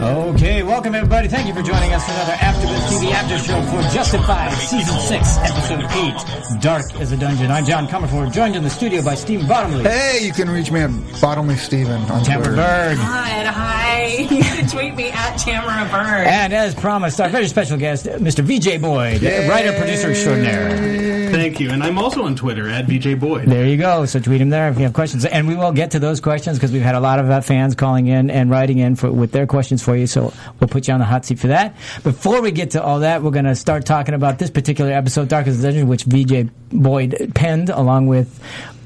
Okay, welcome everybody. Thank you for joining us for another AfterBuzz TV After Show for Justified Season 6, Episode 8, Dark as a Dungeon. I'm John Comerford, joined in the studio by Steve Bottomley, Hey, you can reach me at Bottomley Steven on Tamara Twitter. Bird, Hi, hi. You can tweet me at Tamara Bird. and as promised, our very special guest, Mr. VJ Boyd, writer, producer extraordinaire. Thank you. And I'm also on Twitter at VJ Boyd. There you go. So tweet him there if you have questions, and we will get to those questions because we've had a lot of uh, fans calling in and writing in for, with their questions for you. So we'll put you on the hot seat for that. Before we get to all that, we're going to start talking about this particular episode, Dark as the Dungeon, which VJ Boyd penned along with.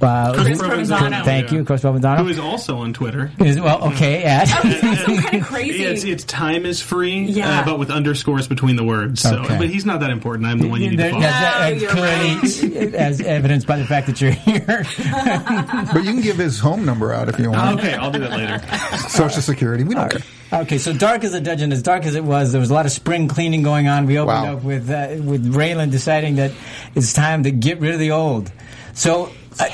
Uh, Chris who- Provenzano. Thank you, Chris Who Provenzano. is also on Twitter. Is- well, okay, at. That's so kind of crazy. It's, it's time is free, Yeah. uh, but with underscores between the words. So, Okay. but he's not that important. I'm the one you need to follow. that's, No, uh, you're clearly, as evidenced by the fact that you're here. But you can give his home number out if you want. Okay, I'll do that later. Social Security. We don't care. Okay, so dark as a dungeon, as dark as it was, there was a lot of spring cleaning going on. We opened Wow. up with uh, with Raylan deciding that it's time to get rid of the old. So. Uh,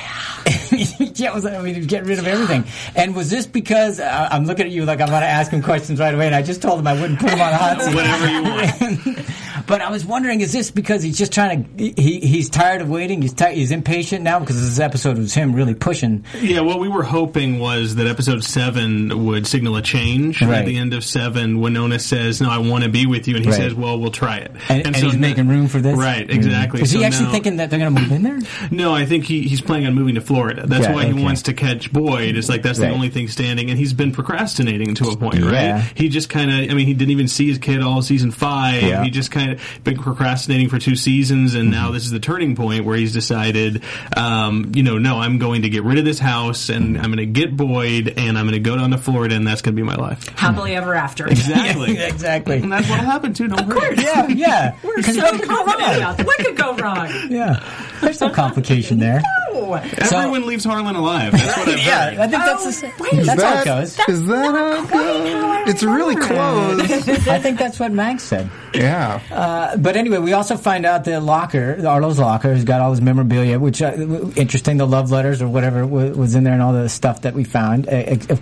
yeah, was, I mean, get rid of everything. And was this because uh, I'm looking at you like I'm going to ask him questions right away, and I just told him I wouldn't put him on the hot seat. Whatever you want. but I was wondering, is this because he's just trying to? He he's tired of waiting. He's ti he's impatient now because this episode was him really pushing. Yeah, what we were hoping was that episode seven would signal a change. Right. At the end of seven, Winona says, "No, I want to be with you," and he Right. says, "Well, we'll try it." And, and, he's now- making room for this, Right, exactly. Is he So actually now- thinking that they're going to move in there? No, I think he, he's planning on moving to Florida. That's Yeah, why he okay. wants to catch Boyd. It's like that's Right. the only thing standing, and he's been procrastinating to a point, right? Yeah. He just kind of, I mean, he didn't even see his kid all season five. Yeah. He just kind of been procrastinating for two seasons, and now this is the turning point where he's decided, um, you know, no, I'm going to get rid of this house, and I'm going to get Boyd, and I'm going to go down to Florida, and that's going to be my life. Happily ever after. Exactly. Yeah, exactly. And that's what'll happen too. Don't worry. Yeah, yeah. We're so what could go confident wrong? about that. What could go wrong? Yeah, there's no complication there. Oh. Everyone leaves Harlan alive. That's what I've Yeah, heard. I think that's Oh, the, wait, that's how it That- goes. Is that how it goes? It's really close. I think that's what Max said. Yeah. Uh, but anyway, we also find out the locker, Arlo's locker, has got all his memorabilia, which uh, interesting. The love letters or whatever wa- was in there, and all the stuff that we found. Uh, uh,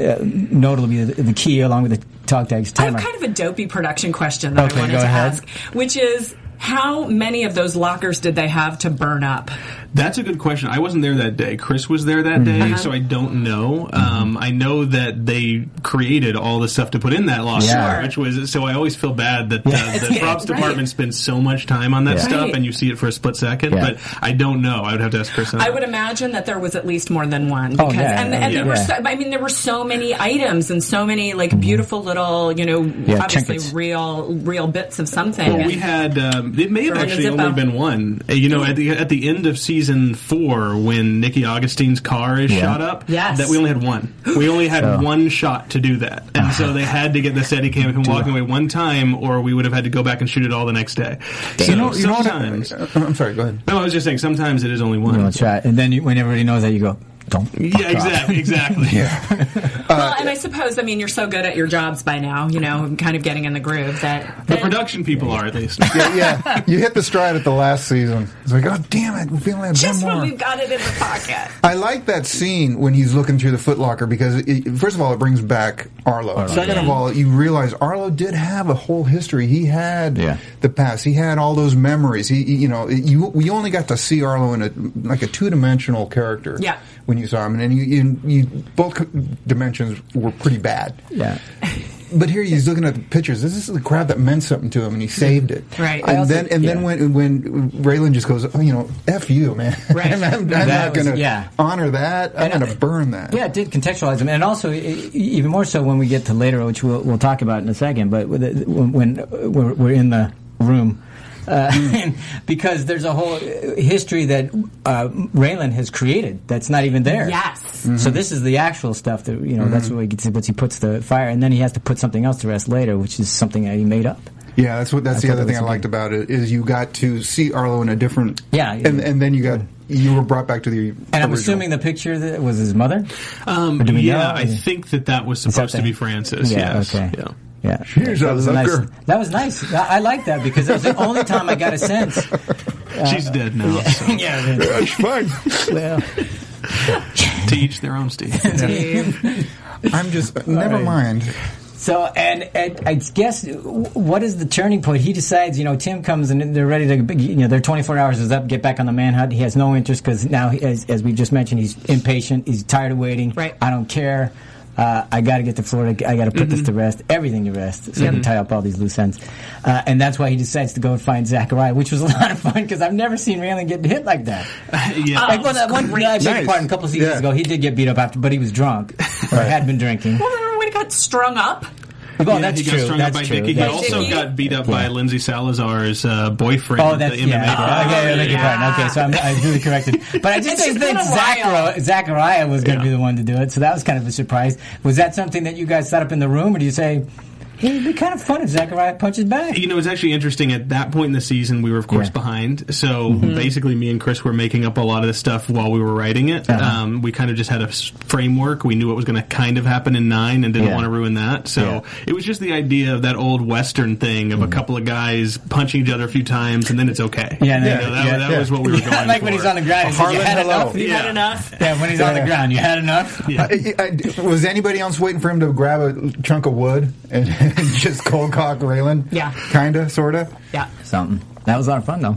uh, notably, the, the key along with the talk tags. I have kind of a dopey production question that Okay, I wanted go to ahead. ask, which is how many of those lockers did they have to burn up? That's a good question. I wasn't there that day. Chris was there that Mm-hmm. day, so I don't know. Um, I know that they created all the stuff to put in that locker, Yeah. which was so. I always feel bad that uh, the props right. department spends so much time on that Yeah. stuff, Right. and you see it for a split second. Yeah. But I don't know. I would have to ask Chris. I that. would imagine that there was at least more than one because yeah, and, yeah, and there were so, I mean there were so many items and so many like beautiful little you know Yeah, obviously trinkets. real real bits of something. Well, we had. Um, it may have Or in a actually Zippo. only been one. Uh, You know, at the at the end of season four, when Nicky Augustine's car is Yeah. shot up, Yes. that we only had one. We only had So- one shot to do that, and so they had to get the steady cam of him walking away one time, or we would have had to go back and shoot it all the next day. So You know, you know what? I, sometimes. I'm sorry. Go ahead. no, I was just saying. Sometimes it is only one. That's right. And then you, when everybody knows that, you go, "Don't." Yeah, exactly, exactly. yeah. well, and I suppose I mean you're so good at your jobs by now, you know, kind of getting in the groove that The that- production people are at least. Yeah, yeah. You hit the stride at the last season. It's like, oh damn it, we feel like just one when we've got it in the pocket. I like that scene when he's looking through the footlocker because, it, first of all, it brings back Arlo. Second of all, you realize Arlo did have a whole history. He had Yeah. the past. He had all those memories. He, he- you know, you we only got to see Arlo in a like a two dimensional character. Yeah. When you saw him, and you, you, you both dimensions were pretty bad. Yeah. But here he's looking at the pictures. This is the crap that meant something to him, and he saved it. Right. And also- then, and yeah. then when when Raylan just goes, oh, you know, f you, man. Right. I'm, I'm not going to yeah. honor that. I'm going to burn that. Yeah, it did contextualize them, and also even more so when we get to later, which we'll, we'll talk about in a second. But when, when we're, we're in the room. Uh, because there's a whole history that uh, Raylan has created that's not even there. Yes. So this is the actual stuff that you know. That's what he gets. What he puts the fire, and then he has to put something else to rest later, which is something that he made up. Yeah, that's what. That's I the other thing I liked good. about it is you got to see Arlo in a different. Yeah, and and then you got you were brought back to the. And I'm original. assuming the picture that was his mother. Um, Or do we yeah, know? I think that that was that supposed to be Francis. Yeah, yes. okay. Yeah. Yeah, Here's that a was nice. That was nice. I, I like that because that was the only time I got a sense. She's dead now. So. yeah, That's fine. well, to each their own, Steve. I'm just never right. mind. So, and, and I guess what is the turning point? He decides, you know, Tim comes and they're ready to, you know, their 24 hours is up, get back on the manhunt. He has no interest because now, he- as, as we just mentioned, he's impatient. He's tired of waiting. Right. I don't care. Uh, I got to get to Florida. I got to put this to rest. Everything to rest. So I can tie up all these loose ends. Uh, and that's why he decides to go and find Zachariah, which was a lot of fun because I've never seen Raylan get hit like that. yeah. like, well, that one, great. I beg your Nice. pardon, a couple seasons Yeah. ago, he did get beat up after, but he was drunk or had been drinking. Well, remember when he got strung up? Well, Yeah, that's he got true. strung That's up by true. Dickie. He That's also Dickie? got beat up by Yeah. Lindsey Salazar's uh, boyfriend. Oh, that's the MMA yeah. fighter. Okay, I yeah. pardon. Okay, so I'm, I duly corrected. But I did It's think that a. Zachariah, Zachariah was going to Yeah. be the one to do it, so that was kind of a surprise. Was that something that you guys set up in the room, or do you say, hey, it'd be kind of fun if Zachariah punches back? You know, it's actually interesting. At that point in the season, we were of course Yeah. behind. So basically, me and Chris were making up a lot of the stuff while we were writing it. Uh-huh. Um, we kind of just had a s- framework. We knew what was going to kind of happen in nine, and didn't Yeah. want to ruin that. So Yeah. it was just the idea of that old western thing of a couple of guys punching each other a few times, and then it's okay. Yeah, You know, that, yeah, that was what we were going like for. when he's on the ground, he says, you had hello. enough? You Yeah. had enough? Yeah, when he's on the ground, you had enough? Yeah. I, I- was anybody else waiting for him to grab a chunk of wood and, just cold cock Raylan? Yeah. Kinda, sorta. Yeah. Something. That was a lot of fun, though.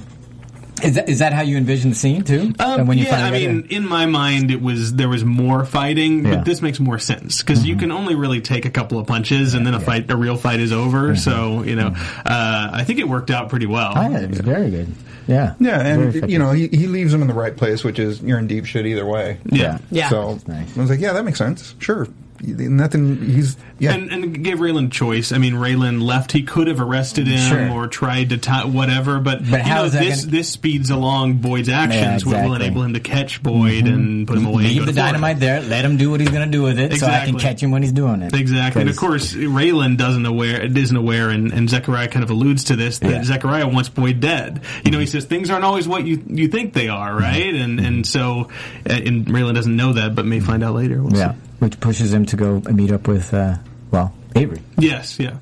Is that, is that how you envision the scene, too? Um, when you yeah, I finally mean, it? in my mind, it was there was more fighting, Yeah. but this makes more sense because you can only really take a couple of punches, and then a fight, a real fight, is over. So you know, uh, I think it worked out pretty well. Oh, yeah, it was very good. Yeah. Yeah, and you know he, he leaves him in the right place, which is you're in deep shit either way. Yeah. Yeah. So That's nice. I was like, yeah, that makes sense. Sure, nothing. He's yeah. And, and gave Raylan choice. I mean, Raylan left. He could have arrested him Sure. or tried to tie whatever, but, But you how know, this gonna- this speeds along Boyd's actions, which will enable him to catch Boyd mm-hmm. and put him away. Leave the dynamite there. Let him do what he's going to do with it, so I can catch him when he's doing it. Exactly, and of course, Raylan doesn't aware isn't aware, and, and Zachariah kind of alludes to this that Yeah. Zachariah wants Boyd dead. You know, he mm-hmm. says things aren't always what you you think they are, mm-hmm. right? And and so, uh, and Raylan doesn't know that, but may find out later. We'll Yeah, see. Which pushes him to go meet up with, uh, well, Avery. Yes, yeah.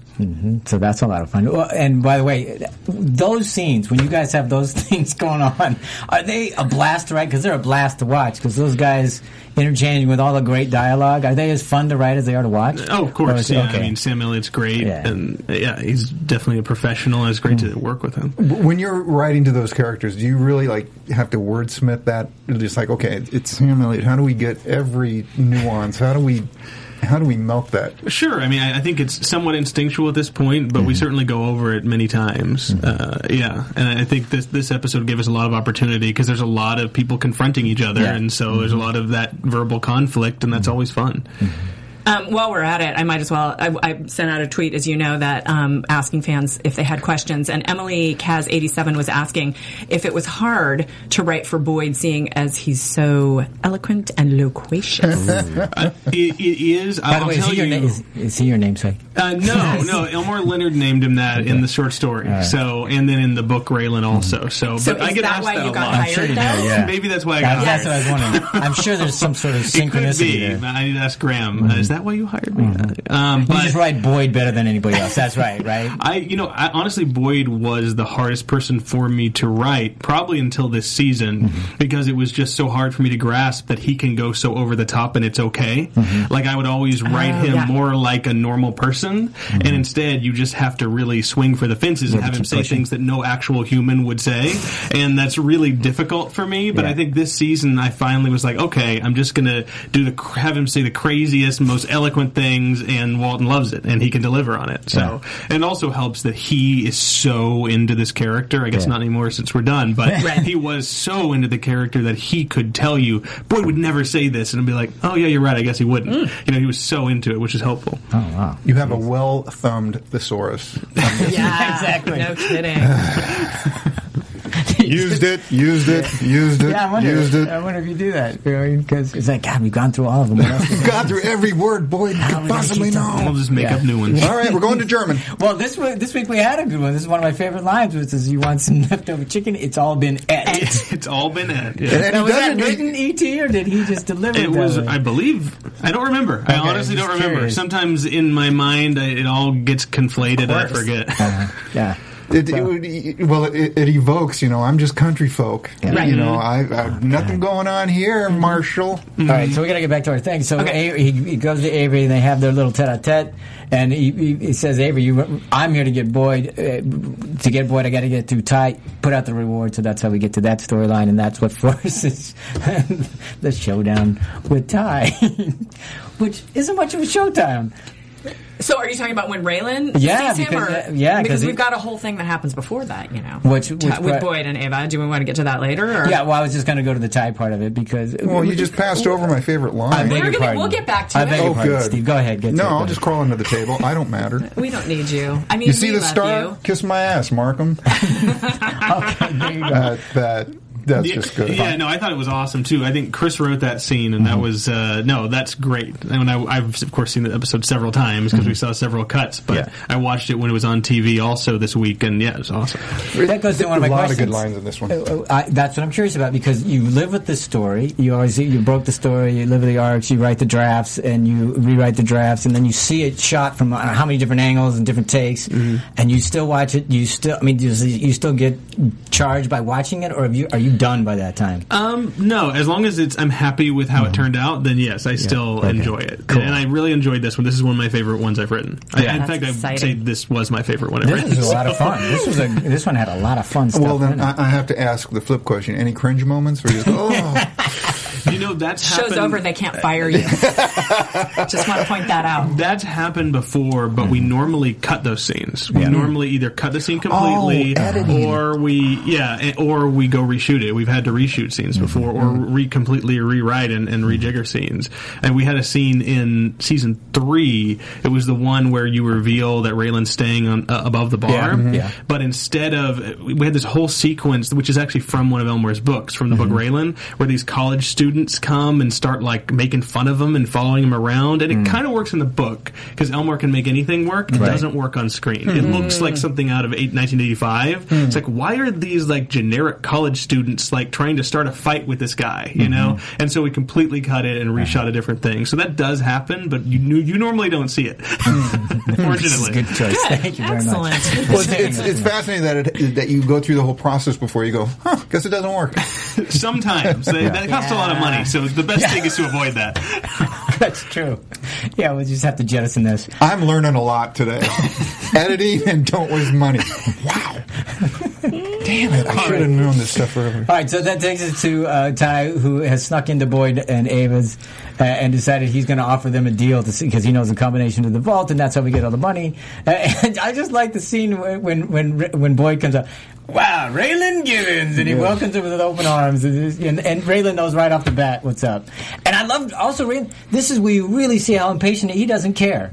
So that's a lot of fun. Well, And by the way, those scenes when you guys have those things going on, are they a blast to write? Because they're a blast to watch. Because those guys interchanging with all the great dialogue, are they as fun to write as they are to watch? Oh, of course. is Yeah, okay. I mean, Sam Elliott's great, Yeah. and yeah, he's definitely a professional. and It's great Hmm. to work with him. when you're writing to those characters, do you really like have to wordsmith that? Just like, okay, it's Sam Elliott. How do we get every nuance? How do we, how do we milk that? Sure. I mean, I, I think it's somewhat instinctual at this point, but we Mm-hmm. certainly go over it many times. Uh, yeah, and I think this this episode gave us a lot of opportunity because there's a lot of people confronting each other, Yeah. Mm-hmm. and so there's a lot of that verbal conflict, and that's always fun. Um, while we're at it, I might as well. I, I sent out a tweet, as you know, that um, asking fans if they had questions. And Emily Kaz87 was asking if it was hard to write for Boyd, seeing as he's so eloquent and loquacious. Uh, it, it is. By I'll way, is tell he, your you. na- is, is he your namesake? Uh, no, no. Elmore Leonard named him that in the short story. right. So, and then in the book, Raylan also. So, So but I is get that asked why that you a got lot. hired, sure you though? do, yeah. Maybe that's why I That- got that's hired. what I was wondering. I'm sure there's some sort of It could synchronicity be. there. Mm-hmm. I need to ask Graham. Uh, is that why you hired me? Um, You but just write Boyd better than anybody else. That's right, right? I, you know, I, honestly, Boyd was the hardest person for me to write, probably until this season, Mm-hmm. because it was just so hard for me to grasp that he can go so over the top and it's okay. Mm-hmm. Like I would always write Oh, him yeah. more like a normal person, and instead you just have to really swing for the fences and have him say pushing. things that no actual human would say, and that's really difficult for me. But Yeah. I think this season I finally was like, okay, I'm just gonna do the have him say the craziest, most most eloquent things, and Walton loves it, and he can deliver on it. So, and it also helps that he is so into this character. I guess Yeah. not anymore since we're done, but he was so into the character that he could tell you, Boyd would never say this, and be like, oh yeah, you're right. I guess he wouldn't. Mm. You know, he was so into it, which is helpful. Oh wow. You have a well thumbed thesaurus. Yeah, Exactly. No kidding. used it, used it, used it, Yeah, I wonder. used it. I wonder if you do that because it's like God, we've gone through all of them. What else? Gone through every word Boyd How are could possibly keep them? We'll just make Yeah. up new ones. All right, we're going to German. well, this week, this week we had a good one. This is one of my favorite lines, which is, "You want some leftover chicken? It's all been et." It's all been Ed. And, Yeah. and Now, he was that doesn't. written ET or did he just deliver it? It was, way? I believe, I don't remember. I honestly don't remember. curious. Sometimes in my mind, I, it all gets conflated. I forget. Uh, yeah. It, it, would- well, it, it evokes, you know, I'm just country folk. Right. You know, mm-hmm. I, I nothing going on here, mm-hmm. Marshall. Mm-hmm. All right, so we got to get back to our thing. So Okay. A- he, he goes to Avery, and they have their little tete-a-tete, and he, he, he says, "Avery, you, I'm here to get Boyd. Uh, to get Boyd, I got to get too tight. Put out the reward." So that's how we get to that storyline, and that's what forces the showdown with Ty, which isn't much of a showdown. So, are you talking about when Raylan Yeah, sees him, because- or yeah, 'cause because we've got a whole thing that happens before that, you know, Which- T- which with? Boyd and Ava. Do we want to get to that later? Or? Yeah, well, I was just going to go to the Ty part of it because Well, you just passed over my favorite I line. beg We're your gonna- pardon. we'll get back to I it. beg your Oh, pardon, good. Steve. Go ahead. Get No, it. I'll Go just crawl under the table. I don't matter. we don't need you. I mean, You see we the love star? You. Kiss my ass, Markham. Okay, there you go. Uh, that, that that's Yeah, just good. Yeah, no, I thought it was awesome too. I think Chris wrote that scene, and that was uh, no, that's great. And I, I've of course seen the episode several times because we saw several cuts, but Yeah. I watched it when it was on TV also this week, and yeah, it was awesome. That goes to one of my a lot questions. of good lines in this one. Uh, I, that's what I'm curious about because you live with the story. You always you broke the story. You live with the arcs. You write the drafts and you rewrite the drafts, and then you see it shot from uh, how many different angles and different takes, and you still watch it. You still, I mean, do you still get charged by watching it, or have you are you done by that time? Um, no, as long as it's I'm happy with how it turned out, then yes, I still okay. enjoy it, Cool. and I really enjoyed this one. This is one of my favorite ones I've written. I, Yeah. in That's fact, I'd exciting. say this was my favorite one I've This written. was a lot of fun. This was a this one had a lot of fun stuff. Well, then it. I, I have to ask the flip question: Any cringe moments where you just go, "Oh, you know, that's Show's happened- over. They can't fire you. Just want to point that out. That's happened before, but we normally cut those scenes. We normally either cut the scene completely, Oh, or we yeah, or we go reshoot it. We've had to reshoot scenes before, or re completely rewrite and, and rejigger scenes. And we had a scene in season three. It was the one where you reveal that Raylan's staying on uh, above the bar. Yeah, mhm. Yeah. But instead of we had this whole sequence, which is actually from one of Elmore's books, from the book Raylan, where these college students come and start like making fun of him and following him around, and it hmm. kind of works in the book because Elmore can make anything work. It doesn't work on screen. It hmm. looks like something out of eight, 1985. Hmm. It's like why are these like generic college students like trying to start a fight with this guy, you mm-hmm. know? And so we completely cut it and reshot a different thing. So that does happen, but you you normally don't see it. Fortunately, good choice. Thank you very Excellent. much. well, it's, it's, it's fascinating that it, that you go through the whole process before you go. Huh? Guess it doesn't work. Sometimes they, that costs a lot of money, so the best thing is to avoid that. That's true. Yeah, we'll just have to jettison this. I'm learning a lot today. Editing and don't waste money. Wow. Damn it! I should have known this stuff earlier. All right, so that takes us to uh, Ty, who has snuck into Boyd and Ava's uh, and decided he's going to offer them a deal because he knows the combination to the vault, and that's how we get all the money. Uh, and I just like the scene when when when, when Boyd comes up. Wow, Raylan Givens, and he welcomes him with open arms, and, and, and Raylan knows right off the bat what's up. And I love also Raylan. This is where you really see how impatient he doesn't care.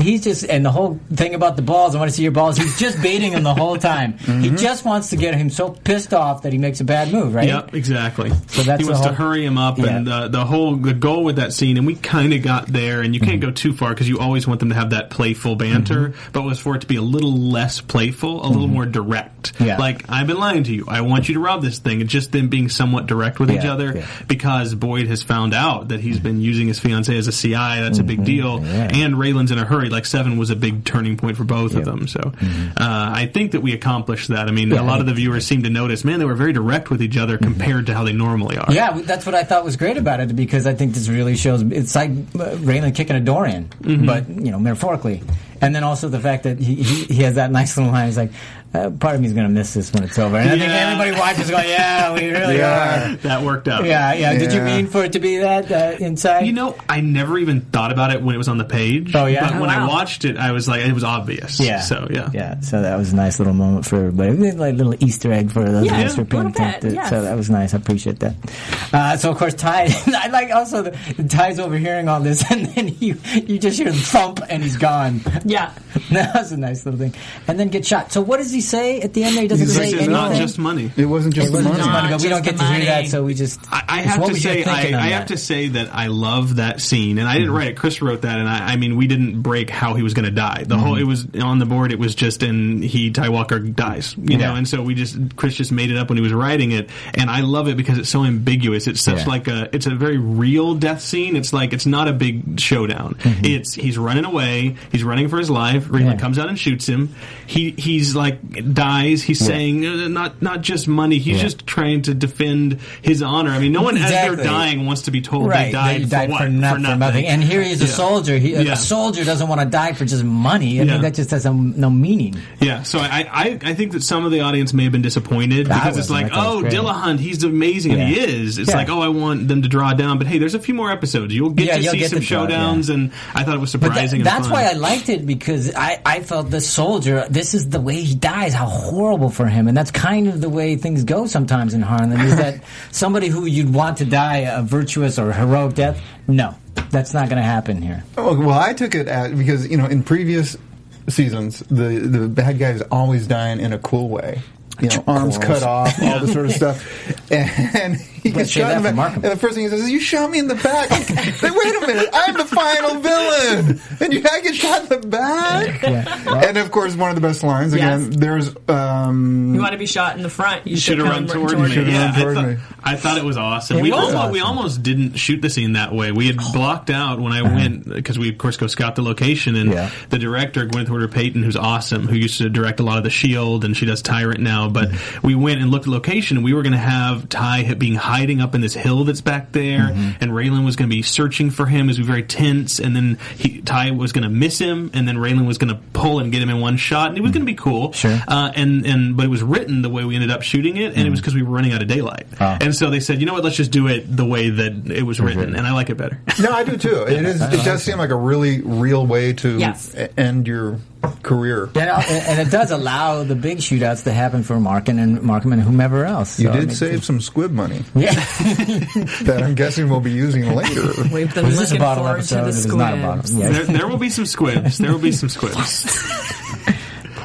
He's just, and the whole thing about the balls, I want to see your balls. He's just baiting him the whole time. Mm-hmm. He just wants to get him so pissed off that he makes a bad move, right? Yep, exactly. So that's he the wants to hurry him up, and Yeah. uh, the whole the goal with that scene, and we kind of got there, and you can't mm-hmm. go too far because you always want them to have that playful banter, mm-hmm. but was for it to be a little less playful, a little more direct. Yeah. Like I've been lying to you. I want you to rob this thing. It's just them being somewhat direct with each other yeah. because Boyd has found out that he's been using his fiance as a CI. That's a big deal, Yeah. and Raylan's in a hurry. Like Seven was a big turning point for both of them. So uh, I think that we accomplished that. I mean, Yeah, a lot I- of the viewers seem to notice, man, they were very direct with each other compared to how they normally are. Yeah, that's what I thought was great about it because I think this really shows it's like uh, Raylan kicking a door in, Mm-hmm. but you know, metaphorically. And then also the fact that he, he, he has that nice little line. He's like, uh, part of me is going to miss this when it's over. And I think Yeah. everybody watches going, yeah, we really Yeah. are. that worked out. Yeah, yeah. yeah, Did you mean for it to be that uh, inside? You know, I never even thought about it when it was on the page. Oh, yeah? But Oh, when I watched it, I was like, it was obvious. Yeah. So yeah. Yeah. So that was a nice little moment for everybody. Like a little Easter egg for those Yeah, of us who are a paying attention. yes. So that was nice. I appreciate that. Uh, so of course Ty, I like also the, Ty's overhearing all this, and then you you just hear the thump, and he's gone. Yeah. that was a nice little thing. And then get shot. So what does he say at the end? there? He doesn't He's say like, It's anything. not just money. It wasn't just It wasn't money. just money, but we don't get to hear that, so we just. I, I have to say, I, I that? have to say that I love that scene, and I didn't write it. Chris wrote that, and I, I mean, we didn't break how he was going to die. The whole it was on the board. It was just in he Ty Walker dies, you know, and so we just Chris just made it up when he was writing it, and I love it because it's so ambiguous. It's such Yeah. like a it's a very real death scene. It's like it's not a big showdown. It's he's running away. He's running for his life. Raylan Mm-hmm. Yeah. comes out and shoots him. He he's like dies. He's saying uh, not not just money. He's Yeah. just trying to defend his honor. I mean, no one as Exactly. they're dying wants to be told Right, they died, they died for, what? for, not, for nothing. And here he's a Yeah. soldier. He, Yeah. A soldier doesn't want to die for just money. I Yeah. mean, that just has no, no meaning. Yeah, so I, I I think that some of the audience may have been disappointed I because it's like, I thought it oh. Dillahunt, he's amazing, and he is. It's Yeah. like, oh, I want them to draw down, but hey, there's a few more episodes. You'll get Yeah, to you'll see get some draw, showdowns, yeah. and I thought it was that- surprising. and that's fun. why I liked it because I, I felt the soldier, this is the way he dies, how horrible for him. And that's kind of the way things go sometimes in Harlan is that somebody who you'd want to die a virtuous or heroic death, no, that's not going to happen here. Oh, well, I took it as because you know in previous seasons the the bad guy is always dying in a cool way. You know, arms cut off, all this sort of stuff, and he gets shot in the back. And the first thing he says is, "You shot me in the back." Say, wait a minute, I'm the final villain, and you I get shot in the back. Yeah. Well- And of course, one of the best lines again. Yes. There's um, You want to be shot in the front. You, You should have run come toward me. Should've Yeah, run toward I, thought, me. I thought it was awesome. It we was almost we almost didn't shoot the scene that way. We had blocked out when I went because we of course go scout the location, and Yeah. the director Gwyneth Horder-Payton, who's awesome, who used to direct a lot of the Shield, and she does Tyrant now. But we went and looked at the location, and we were going to have Ty being hiding up in this hill that's back there, mm-hmm. and Raylan was going to be searching for him. It was very tense, and then he, Ty was going to miss him, and then Raylan was going to pull and get him in one shot, and it was going to be cool. Sure. Uh, and and but it was written the way we ended up shooting it, and it was mm. because we were running out of daylight. Oh. And so they said, you know what, let's just do it the way that it was written, written. and I like it better. No, I do too. It is. It does seem like a really real way to Yes. end your career. And, uh, and it does allow the big shootouts to happen for Markham and Markham and whomever else. You So, I did mean, save some squib money Yeah. that I'm guessing we'll be using later. We've been this a looking bottle forward episode? to the It is not a bottle. Yeah. there, there will be some squibs. There will be some squibs.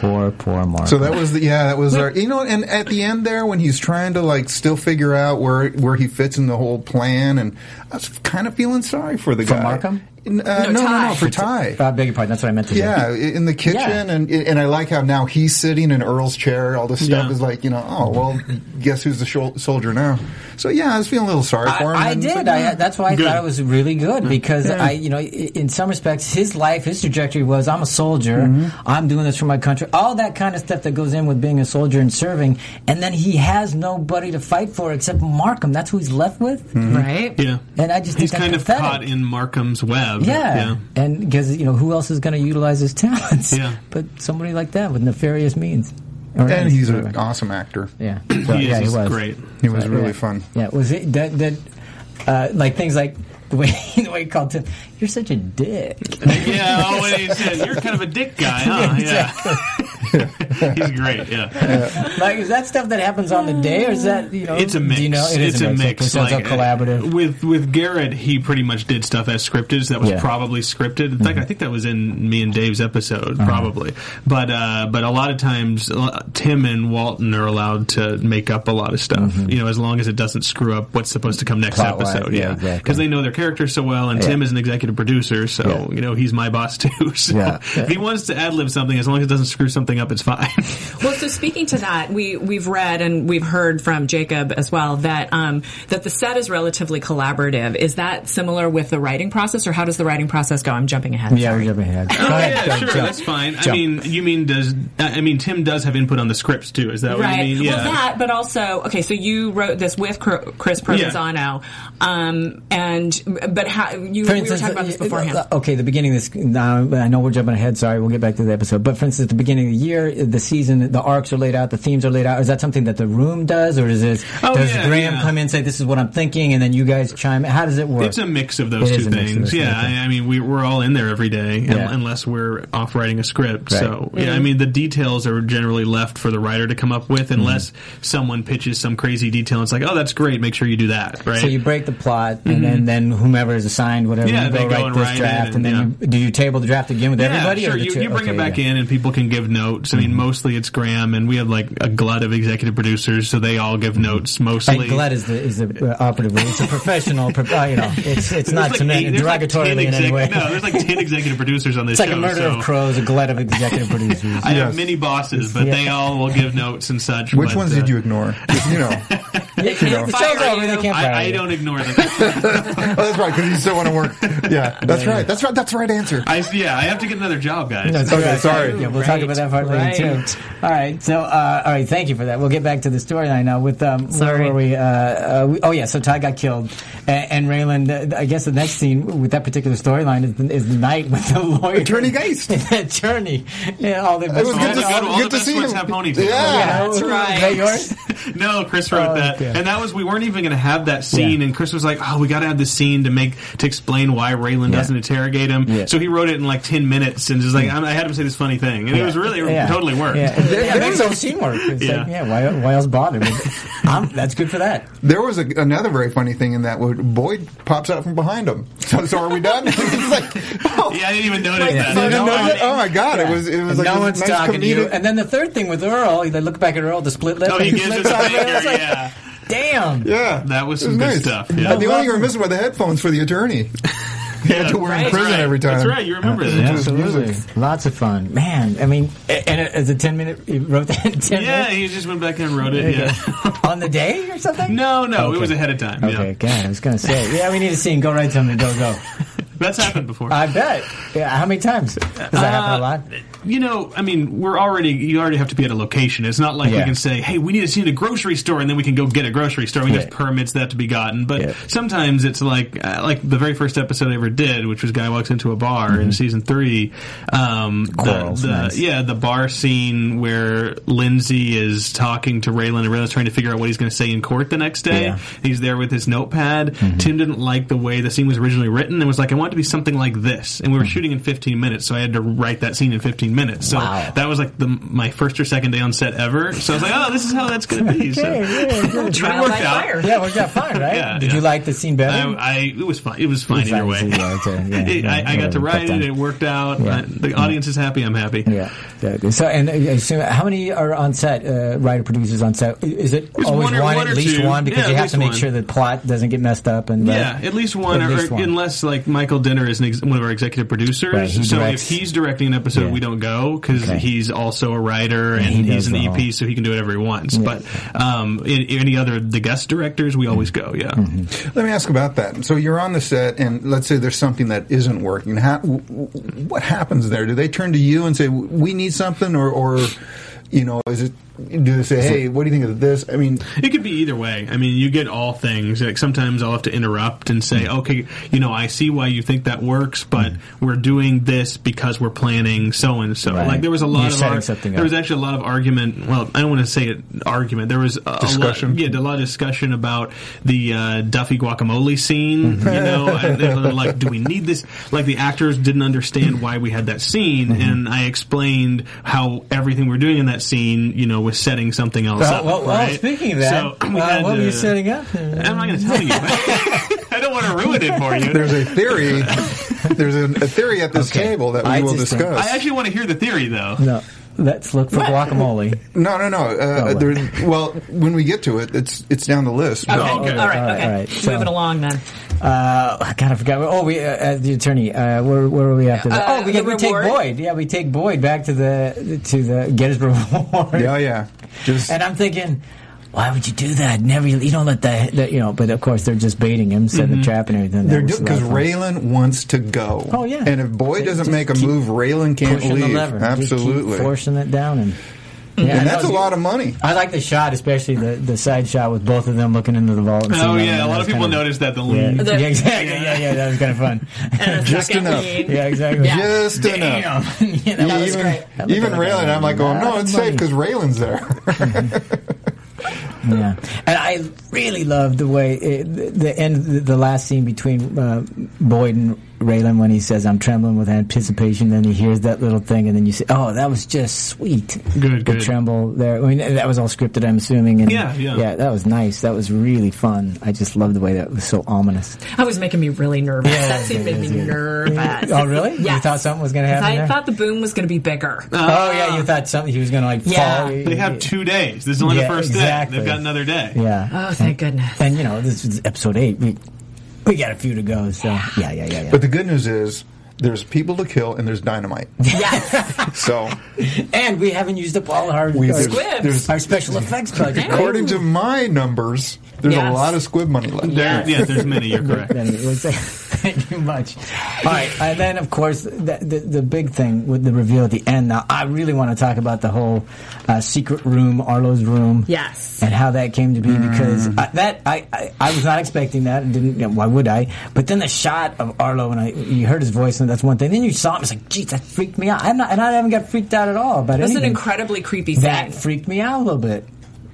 Poor, poor Markham. So that was the yeah, that was our you know, and at the end there when he's trying to like still figure out where where he fits in the whole plan, and I was kind of feeling sorry for the For guy. Markham? N- Uh, no, no, no, Ty. for Ty. I beg your pardon. That's what I meant to Yeah, say. in the kitchen, Yeah. and and I like how now he's sitting in Earl's chair. All this stuff Yeah. is like, you know, oh well, guess who's the shol- soldier now? So yeah, I was feeling a little sorry I, for him. I and did. like, I, that's why I Good. thought it was really good because Yeah. I, you know, in some respects, his life, his trajectory was I'm a soldier. Mm-hmm. I'm doing this for my country. All that kind of stuff that goes in with being a soldier and serving, and then he has nobody to fight for except Markham. That's who he's left with. Mm-hmm. Right? Yeah, And I just he's that's kind pathetic. of caught in Markham's web. Yeah. and because you know who else is going to utilize his talents? Yeah. but somebody like that with nefarious means. Or and he's whatever. an awesome actor. Yeah, He yeah, He's he was great. He was But, really yeah. fun. Yeah, was it that that uh, like things like the way the way he called Tim? You're such a dick. Yeah, oh, what he said, you're kind of a dick guy, huh? Yeah. He's great, yeah. like is that stuff that happens on the day, or is that you know? It's a mix. You know, it is it's a mix. Okay, so it's all like, collaborative. With with Garrett, he pretty much did stuff as scripted. So that was Yeah. probably scripted. In fact, I think that was in me and Dave's episode, Uh-huh. probably. But uh, but a lot of times, uh, Tim and Walton are allowed to make up a lot of stuff. You know, as long as it doesn't screw up what's supposed to come next Mm-hmm. Plot-wise, episode. yeah, Yeah, exactly. because they know their characters so well, and Tim is an executive producer, so Yeah. you know he's my boss too. So Yeah. if he wants to ad lib something, as long as it doesn't screw something up, it's fine. fine. Well, so speaking to that, we we've read and we've heard from Jacob as well that um, that the set is relatively collaborative. Is that similar with the writing process, or how does the writing process go? I'm jumping ahead. Yeah, sorry. we're jumping ahead. Oh, ahead, yeah, go, sure, jump. that's fine. I mean, you mean does I mean Tim does have input on the scripts too? Is that what Right. you mean? Yeah. Well, that, but also, okay. So you wrote this with Chris Provenzano, um, and but how you For we instance, were talking about this uh, beforehand. uh, Okay, the beginning of this. Now, I know we're jumping ahead. Sorry, we'll get back to the episode. But for instance, at the beginning of the year, the season, the arcs are laid out, the themes are laid out. Is that something that the room does, or does it? Oh, does yeah, Graham yeah. come in and say, "This is what I'm thinking," and then you guys chime? in? How does it work? It's a mix of those It two is a mix of things. those yeah, things. I, I mean, we, we're all in there every day, Yeah. unless we're off writing a script. Right. So, yeah, I mean, the details are generally left for the writer to come up with, Mm-hmm. unless someone pitches some crazy detail. and It's like, oh, that's great. Make sure you do that, right? So you break the plot, and then, then whomever is assigned whatever, Mm-hmm. Yeah, you go they go write and this write it, draft, and, and, then you, do you table the draft again with yeah, everybody? sure. Or You, two- you bring okay, it back yeah. Mm-hmm. in, and people can give notes. I mean, mostly it's Graham, and we have like a glut of executive producers, so they all give notes. Mostly, And glut is the is the uh, operative word. It's a professional. pro- uh, you know, it's it's not There's to like eight- there's like derogatorily 10 in any way. No, there's like ten executive producers on this it's like show. a murder so of crows, a glut of executive producers. I have many bosses, but Yeah. they all will give notes and such. Which but, ones uh, did you ignore? you know, They can't fire show's over. you. They can't fire I, I don't ignore them. oh, that's right because you still want to work. Yeah, that's right. That's right. That's the right answer. I yeah, I have to get another job, guys. That's Okay, right. sorry. Yeah, we'll talk about that part later right. too. All right. So, uh, all right. Thank you for that. We'll get back to the storyline now. With um, Sorry. where were we? Uh, uh, we? Oh yeah. So Ty got killed, and, and Raylan. Uh, I guess the next scene with that particular storyline is the, is the night with the lawyer, Attorney Geist. attorney. Yeah, all the. best It was All good the, to, good, all good the to see ones him. have ponytails. Yeah. That's right. Is that yours? No, Chris wrote Oh, that, okay. and that was we weren't even going to have that scene. Yeah. And Chris was like, "Oh, we got to have this scene to make to explain why Raylan Yeah. doesn't interrogate him." Yeah. So he wrote it in like ten minutes, and just like I had him say this funny thing, and it was really Yeah. totally worked. Yeah, yeah, it makes the whole scene work. It's Yeah. like, yeah. Why, why else bother? But I'm, that's good for that. There was a, another very funny thing in that where Boyd pops out from behind him. So, so are we done? It's like, oh, Yeah, I didn't even notice like, that. Yeah. didn't No, notice it? Oh my god! It was it was like no one's nice talking to you. And then the third thing with Earl, they look back at Earl, the split lip. Oh, he gives flips us a on finger, It's like, yeah. Damn. yeah, That was It some good nice. stuff, yeah. the only thing we're missing were the headphones for the attorney. He had to wear in prison That's right. every time. That's right. You remember that? Yeah. Absolutely. music. Lots of fun. Man, I mean, and it- as a 10 minute, you wrote that in 10 Yeah, minutes? he just went back and wrote it. Yeah. On the day or something? No, no, Okay. it was ahead of time. Okay, Yeah. God, I was going to say. Yeah, we need a scene. Go write something. Go, go. That's happened before. I bet. Yeah, how many times? Does that happen a lot? you know, I mean, we're already you already have to be at a location. It's not like we Yeah. can say, "Hey, we need to see a grocery store," and then we can go get a grocery store. We have permits that to be gotten. But Yeah. sometimes it's like uh, like the very first episode I ever did, which was guy walks into a bar in season three. Um, the, Quarrels, the- nice. yeah, the bar scene where Lindsey is talking to Raylan and Raylan's trying to figure out what he's going to say in court the next day. Yeah. He's there with his notepad. Tim didn't like the way the scene was originally written and was like, "I want it to be something like this." And we were shooting in 15 minutes, so I had to write that scene in 15 minutes. So Wow. that was like the my first or second day on set ever. So I was like, "Oh, this is how that's going to be." So, Okay, yeah, good. but it Trial worked by out. fire. Yeah, it worked out fine, right? Yeah, Did yeah. you like the scene better? I, I it was fine. It was fine It was either fine, way. yeah, okay, It- I, I got to write it. down. It worked out. Yeah. Uh, the audience is happy. I'm happy. Yeah. yeah. So, and uh, I how many are on set? Uh, writer producers on set? Is it It's always one or- one at least two. one? Because Yeah, you have to make one. sure the plot doesn't get messed up. And? Yeah, at least one, or, least one. unless like Michael Dinner is an ex- one of our executive producers. Right, so directs- if he's directing an episode, Yeah. we don't go because Okay. he's also a writer and he he's an EP, whole- so he can do whatever he wants. But um, in, any other the guest directors, we always go. Yeah. Mm-hmm. Let me ask about that. So you're on the set, and let's say there's something that isn't working. How, w- w- what happens there? Do they turn to you and say, "We need something," or, or you know, is it? Do they say, "Hey, what do you think of this?" I mean, It could be either way. I mean, you get all things. Like sometimes I'll have to interrupt and say, Mm. "Okay, you know, I see why you think that works, but we're doing this because we're planning so and so." Like there was a lot You're of ar- something there up. was actually a lot of argument. Well, I don't want to say it argument. There was a, a Discussion. lot, yeah, a lot of discussion about the uh, Duffy guacamole scene. Mm-hmm. You know, and they were like, "Do we need this?" Like the actors didn't understand why we had that scene, Mm-hmm. and I explained how everything we're doing in that scene, you know, was setting something else Well, up. well, well, right? speaking of that, So, we uh, had what were you setting up? I'm not going to tell you. I don't want to ruin it for you. there's a theory. there's a, a theory at this Okay. table that we I will just think- discuss. I actually want to hear the theory, though. No. Let's look for guacamole. No, no, no. Uh, Oh, there, well, when we get to it, it's it's down the list. Okay, but- all right, all right, okay. all right. So- Moving along then. Uh, God, I forgot. Oh, we uh, uh, the attorney. Uh, where where are we after that? Uh, oh, we, the get, we take reward? Boyd. Yeah, we take Boyd back to the to the get his reward. Yeah, yeah. Just And I'm thinking, why would you do that? Never, you don't let that, the you know. But of course, they're just baiting him, setting the mm-hmm. trap and everything. they're That was because. Raylan wants to go. Oh, yeah. And if Boyd They doesn't make a move, Raylan can't pushing leave. the lever, Just keep Absolutely. forcing it down and. Mm-hmm. and I that's a lot of money. I like the shot, especially the, the side shot with both of them looking into the vault. And Oh yeah, them. a lot of people kinda- noticed that the Yeah. The- yeah, exactly. Yeah, yeah, that was kind of fun. Just enough. lead. Yeah, exactly. Yeah. Just enough. Yeah, that was even great. That even like Raylan, I'm like oh no, it's of safe because Raylan's there. Mm-hmm. Yeah, and I really loved the way it, the, end, the, the last scene between uh, Boyd and Raylan when he says, "I'm trembling with anticipation." Then he hears that little thing, and then you say, "Oh, that was just sweet." Good, the good. tremble there. I mean, that was all scripted, I'm assuming. And Yeah, yeah. yeah. That was nice. That was really fun. I just loved the way that was so ominous. That was making me really nervous. Yeah, that scene made me yeah. nervous. Oh, really? You thought something was going to happen? I there? thought the boom was going to be bigger. Uh, oh yeah, you thought something he was going to like Yeah. fall. They have two days. This is only Yeah, the first exactly. day. They've got another day. Yeah. Oh, thank goodness. And you know, this is episode eight. We we got a few to go. So yeah, yeah, yeah, yeah. but the good news is there's people to kill and there's dynamite. Yes. So And we haven't used up all our, We- our, there's- Squibs. there's- our special effects budget. according to my numbers, there's Yes. a lot of squib money left. Yeah. There, yeah, there's many. You're correct. Then it was- Thank you much. All right, and then of course the, the the big thing with the reveal at the end. Now I really want to talk about the whole uh, secret room, Arlo's room. Yes. and how that came to be because I, that I, I I was not expecting that and didn't. You know, why would I? But then the shot of Arlo and I, you heard his voice and that's one thing. Then you saw him. It's like, geez, that freaked me out. I'm not, and I haven't got freaked out at all. But it That's an incredibly creepy scene. that freaked me out a little bit.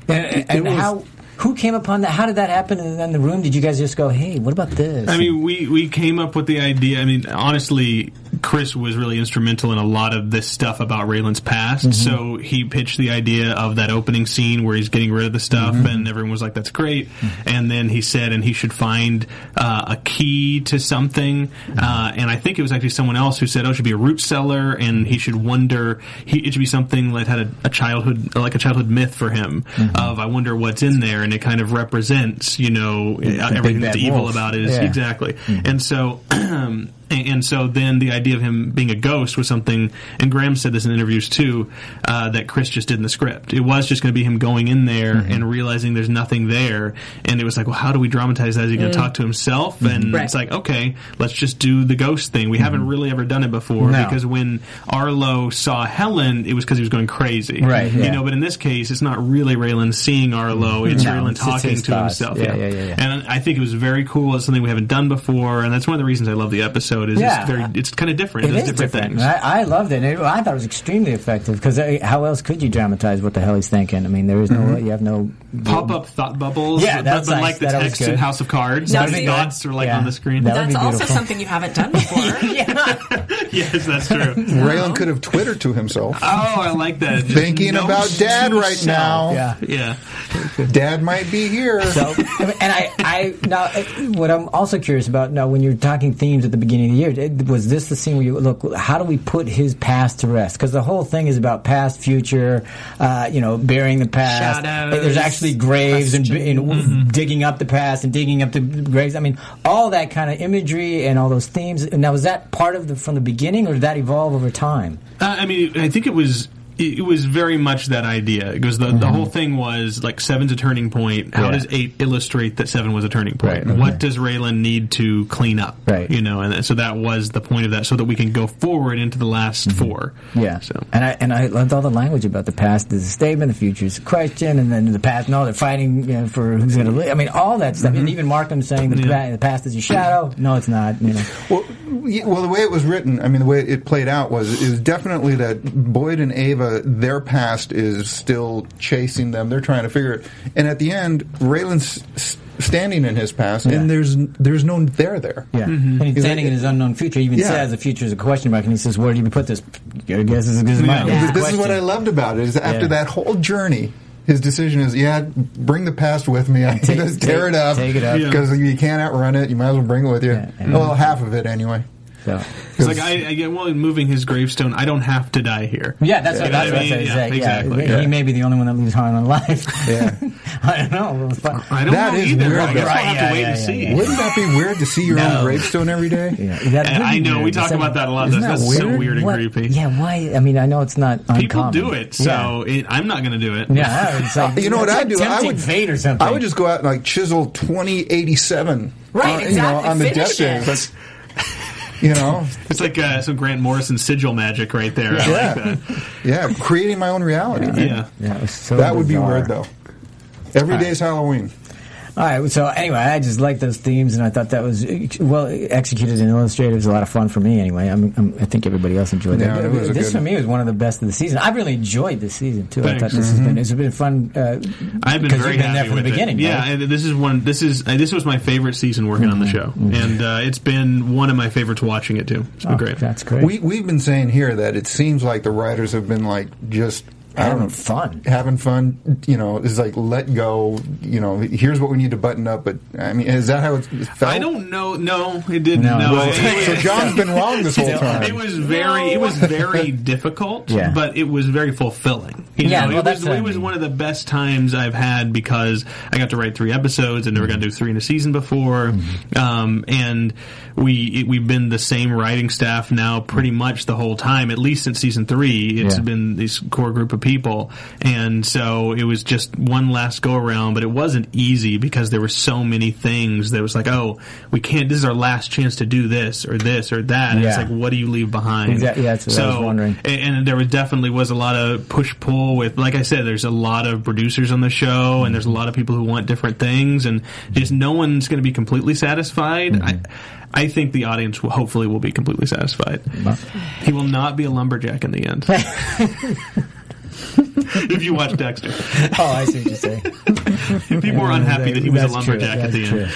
And, and was- how? Who came upon that? How did that happen in, in the room? Did you guys just go, "Hey, what about this?" I mean, we, we came up with the idea. I mean, honestly, Chris was really instrumental in a lot of this stuff about Raylan's past. Mm-hmm. So he pitched the idea of that opening scene where he's getting rid of the stuff, Mm-hmm. and everyone was like, "That's great." And then he said, and he should find uh, a key to something. Uh, and I think it was actually someone else who said, "Oh, it should be a root cellar," and he should wonder. He, it should be something that had a, a childhood, like a childhood myth for him Mm-hmm. of, "I wonder what's in there," and it kind of represents, you know, everything that's evil wolf. about it is Yeah. exactly. And so, and, so then the idea of him being a ghost was something, and Graham said this in interviews too, uh, that Chris just did in the script. It was just going to be him going in there mm-hmm. and realizing there's nothing there, and it was like, well, how do we dramatize that? Is he going to mm. talk to himself? Mm-hmm. And Right. it's like, okay, let's just do the ghost thing. We haven't mm-hmm. really ever done it before No. because when Arlo saw Helen, it was because he was going crazy, Right, You know, but in this case, it's not really Raylan seeing Arlo; it's No, Raylan talking to thoughts. himself. Yeah, yeah, yeah, yeah. And I think it was very cool. It's something we haven't done before, and that's one of the reasons I love the episode. Is Yeah. it's very, it's kind of different. It It does is different, different. things. I, I loved it. And it- I thought it was extremely effective because uh, how else could you dramatize what the hell he's thinking? I mean, there is no, mm-hmm. you have no Pop up thought bubbles, Yeah, that's but nice. like the That text in. House of Cards, Now, the see- dots are like Yeah. on the screen. That That's also something you haven't done before. yes, that's true. Raylan could have Twittered to himself. Oh, I like that. Just Thinking note about Dad right self. now. Yeah. Yeah. Dad might be here. So, and I, I now, what I'm also curious about now, when you're talking themes at the beginning of the year, it- was this the scene where you look? How do we put his past to rest? Because the whole thing is about past, future, uh, you know, burying the past. Shadows, There's actually graves and, question. you know, digging up the past and digging up the graves. I mean, all that kind of imagery and all those themes. Now, was that part of the from the beginning, or did that evolve over time? Uh, I mean, I think it was. It was very much that idea because the, the whole thing was like seven's a turning point. How Mm-hmm. Yeah. does eight illustrate that seven was a turning point? Right, What does Raylan need to clean up? Right. You know, and so that was the point of that, so that we can go forward into the last four. Mm-hmm. Yeah. So And I and I loved all the language about the past is a statement, the future is a question, and then the past. No, they're fighting you know, for who's going to live. I mean, all that stuff. And even Markham saying the, Yeah. pa- the past is a shadow. No, it's not. You know. Well, yeah, well, the way it was written, I mean, the way it played out was it was definitely that Boyd and Ava, their past is still chasing them. They're trying to figure it. And at the end, Raylan's s- standing in his past, Yeah. and there's there's no there there. Yeah. Mm-hmm. And he's Is standing it- in his unknown future. He even Yeah. says the future is a question mark, and he says, "Where do you put this?" Your guess is as good mine. Yeah. It's This is what I loved about it. Is after Yeah. that whole journey. His decision is, yeah, bring the past with me. I just tear take- it up take it up. Yeah. because you can't outrun it. You might as well bring it with you. Yeah, yeah. Well, half of it anyway. So. It's like I, I get well in moving his gravestone. I don't have to die here. Yeah, that's what, that's what what I I mean? was Yeah, exactly. Yeah, Yeah. He may be the only one that leaves Harlan alive. Yeah. I don't know. It's fun. I don't That know is either. weird, I guess though. we'll have Right, to yeah, wait yeah, and yeah, see. yeah. Wouldn't that be weird to see your No. own gravestone every day? Yeah, that I know, weird. we talk Isn't- about that a lot. Isn't That's, that that's so weird? weird and What- creepy. Yeah, why? I mean, I know it's not People uncommon. do it, so it, I'm not going to do it. Yeah, like, You know what I like do? I would fate or something. I would just go out and like chisel twenty eighty seven. Right, You know, exactly. on the Finish death day. it. You know, It's like uh, some Grant Morrison sigil magic right there. I Yeah. like that. yeah, creating my own reality. Yeah. Yeah, it was so That would be weird though. Every day is Halloween. All right. So anyway, I just like those themes, and I thought that was well executed and illustrated. It was a lot of fun for me. Anyway, I'm, I'm, I think everybody else enjoyed Yeah, that. it was a this good- for me was one of the best of the season. I've really enjoyed this season too. I thought this has been it's been fun. Uh, I've been because very you've been happy there from with the it. beginning. Yeah, right? and this is one. This is uh, this was my favorite season working on the show, and uh, it's been one of my favorites watching it too. It's been Oh, great. That's great. We we've been saying here that it seems like the writers have been like just I don't Having fun. having fun. You know, is like let go. You know, here's what we need to button up. But I mean, is that how it felt? I don't know. No, it didn't. No. No, Well, So John's been wrong this whole time. it was very. It was very difficult, Yeah. but it was very fulfilling. You Yeah, know, well, it was. what It was one of the best times I've had because I got to write three episodes, and never got to do three in a season before. Mm-hmm. Um, and we we've been the same writing staff now pretty much the whole time, at least since season three. It's Yeah. been this core group of people, and so it was just one last go around. But it wasn't easy because there were so many things that was like, oh, we can't. This is our last chance to do this or this or that. And it's like, what do you leave behind? Exactly, yeah, that's what I was wondering. And, and there was definitely was a lot of push pull with, like I said, there's a lot of producers on the show, and there's a lot of people who want different things, and just no one's going to be completely satisfied. Mm-hmm. I, I think the audience will, hopefully will be completely satisfied. He will not be a lumberjack in the end. if you watch Dexter, oh, I see what you're saying. people were unhappy that he was a true, lumberjack at the true. end.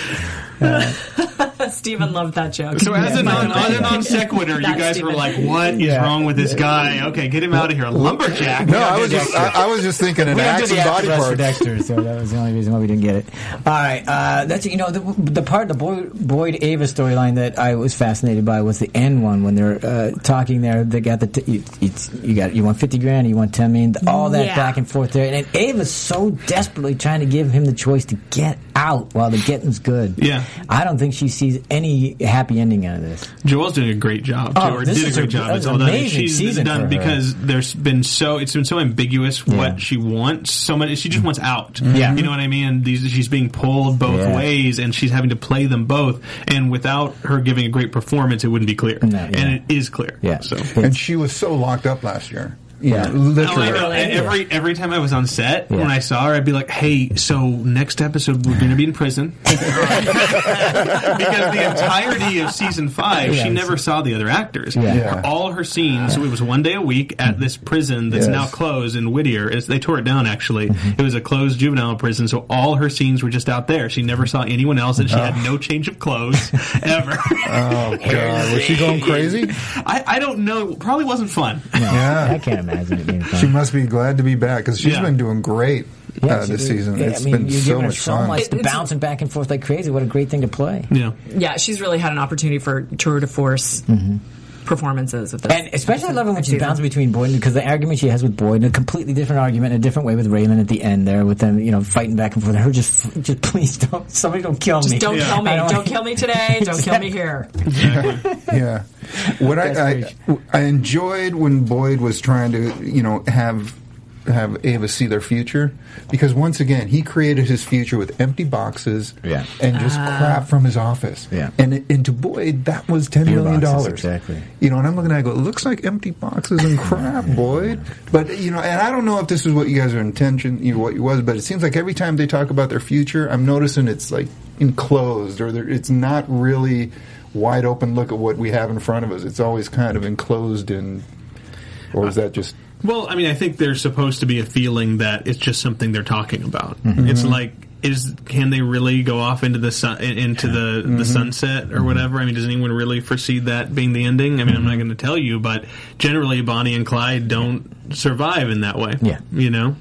Stephen loved that joke. So as a non, Yeah. as a non sequitur, you That's guys were like, "What is Yeah. wrong with this guy? Okay, get him out of here, lumberjack." No, I was just I, I was just thinking an We axe and body AfterBuzz for parts. Dexter, so that was the only reason why we didn't get it. All right, uh, that's you know the, the part the Boyd, Boyd Ava storyline that I was fascinated by was the end one when they're uh, talking there. They got the t- you, it's, you got you want fifty grand, you want ten million, all that Yeah. back and forth there, and Ava's so desperately trying to give him the choice to get out while the getting's good. Yeah. I don't think she sees any happy ending out of this. Joelle's doing a great job too, Oh, or did a is great a- job. that It's was all an done. amazing She's season done for her. because there's been so it's been so ambiguous what Yeah. she wants. So much she just mm. wants out. Yeah. you know what I mean. These she's being pulled both Yeah. ways, and she's having to play them both. And without her giving a great performance, it wouldn't be clear. No, yeah. And it is clear. Yeah. So. And she was so locked up last year. Yeah. Yeah, Oh, literally. I know. And every every time I was on set, Yeah. when I saw her, I'd be like, "Hey, so next episode we're going to be in prison," because the entirety of season five, Yeah, she never saw the other actors. Yeah. Yeah. All her scenes, so it was one day a week at this prison that's Yes. now closed in Whittier. It's, they tore it down actually. Mm-hmm. It was a closed juvenile prison, so all her scenes were just out there. She never saw anyone else, and she had no change of clothes ever. Oh god, was she going crazy? I, I don't know. Probably wasn't fun. Yeah. I can't imagine it being fun. She must be glad to be back because she's Yeah. been doing great Yeah, uh, this did. season. Yeah, It's I mean, been you're so her much so fun. much It- it's- bouncing back and forth like crazy. What a great thing to play. Yeah. yeah, she's really had an opportunity for tour de force performances with this. And especially I love it when she's season. bouncing between Boyd because the argument she has with Boyd, and a completely different argument in a different way with Raylan at the end there, with them, you know, fighting back and forth. Her just, just please don't, somebody don't kill me. Just don't Yeah. kill me. Don't Don't, kill me today. Don't kill me here. yeah. What I, I I enjoyed when Boyd was trying to you know have have Ava see their future because once again he created his future with empty boxes Yeah. and just ah. crap from his office Yeah. and and to Boyd that was ten Beer million boxes, dollars exactly. you know and I'm looking at it, I go it looks like empty boxes and crap Boyd but you know and I don't know if this is what you guys are intention you know, what it was but it seems like every time they talk about their future I'm noticing it's like enclosed or it's not really wide open look at what we have in front of us it's always kind of enclosed in or is uh, that just Well, I mean, I think there's supposed to be a feeling that it's just something they're talking about. Mm-hmm. It's like, is can they really go off into the sun, into the Mm-hmm. the sunset or whatever? I mean, does anyone really foresee that being the ending? I mean, I'm Mm-hmm. not going to tell you, but generally, Bonnie and Clyde don't survive in that way. Yeah. you know.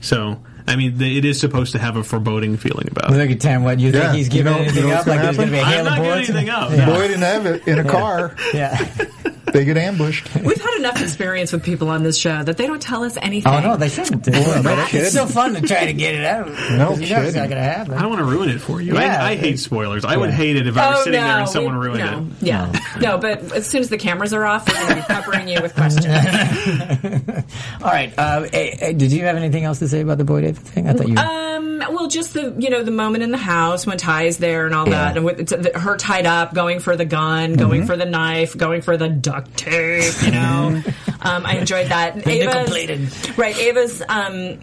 So I mean, the, it is supposed to have a foreboding feeling about it. Look at Tim. What you think Yeah, he's you giving know- you know up? Like gonna there's going to be a I'm hail not of giving anything up. Yeah. Boyd and Evan in a car, yeah. they get ambushed. We've had enough experience with people on this show that they don't tell us anything. Oh no, they shouldn't. no but it's still fun to try to get it out. No 'Cause you know it's not going to happen. I don't want to ruin it for you. Yeah. I, I hate spoilers. I would hate it if I was Oh, sitting no, there and someone we- ruined no. it. Yeah, no. but as soon as the cameras are off, we're going to be peppering you with questions. All right. Uh, eh, eh, did you have anything else to say about the Boyd David thing? I thought you. Um, well, just the you know the moment in the house when Ty is there and all Yeah. that, and with uh, her tied up, going for the gun, going Mm-hmm. for the knife, going for the duct tape. You know, um, I enjoyed that. And The Ava's- nickel-plated. right? Ava's. Um,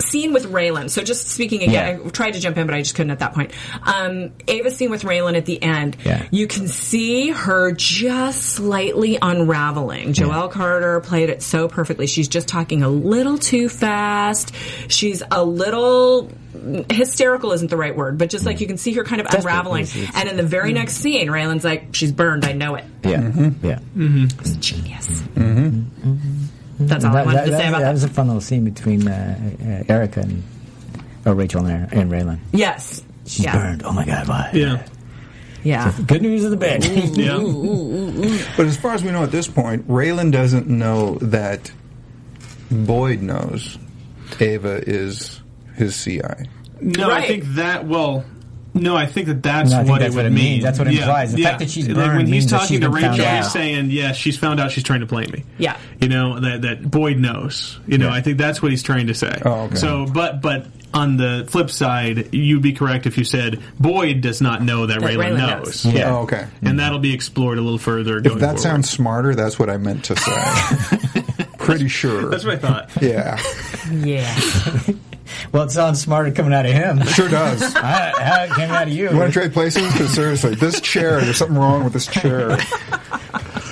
Scene with Raylan. So just speaking again, Yeah. I tried to jump in, but I just couldn't at that point. Um, Ava's scene with Raylan at the end. Yeah. You can see her just slightly unraveling. Joelle Carter played it so perfectly. She's just talking a little too fast. She's a little hysterical isn't the right word, but just like you can see her kind of Desperate, unraveling. yes, And in the very mm-hmm. next scene, Raylan's like, "She's burned. I know it." yeah. Mm-hmm. Yeah. It's genius. Mm-hmm. That's all I That, wanted that- to say that- about that that. was a fun little scene between uh, uh, Erica and or Rachel and, and Raylan. Yes. She's yeah. burned. Oh my God! Why? Yeah. Yeah. Good news of the bad. Yeah. But as far as we know at this point, Raylan doesn't know that Boyd knows Ava is his CI. No, I think that, well, no, I think that that's No, think what that's it what would it mean. means. That's what it implies. The fact that she's Like when he's means that talking she's to Rachel, he's saying, "Yeah, she's found out she's trying to play me." Yeah. you know that that Boyd knows. You know, Yeah. I think that's what he's trying to say. Oh, okay. So, but but on the flip side, you'd be correct if you said Boyd does not know that, That Raylan, Raylan knows. knows. Yeah. Oh, okay. and that'll be explored a little further. Going forward. If going that forward. sounds smarter, that's what I meant to say. Pretty sure. that's what I thought. Yeah, Yeah. Well, it sounds smarter coming out of him. sure does. how, how it came out of you? You want to trade places? Because seriously, this chair, there's something wrong with this chair.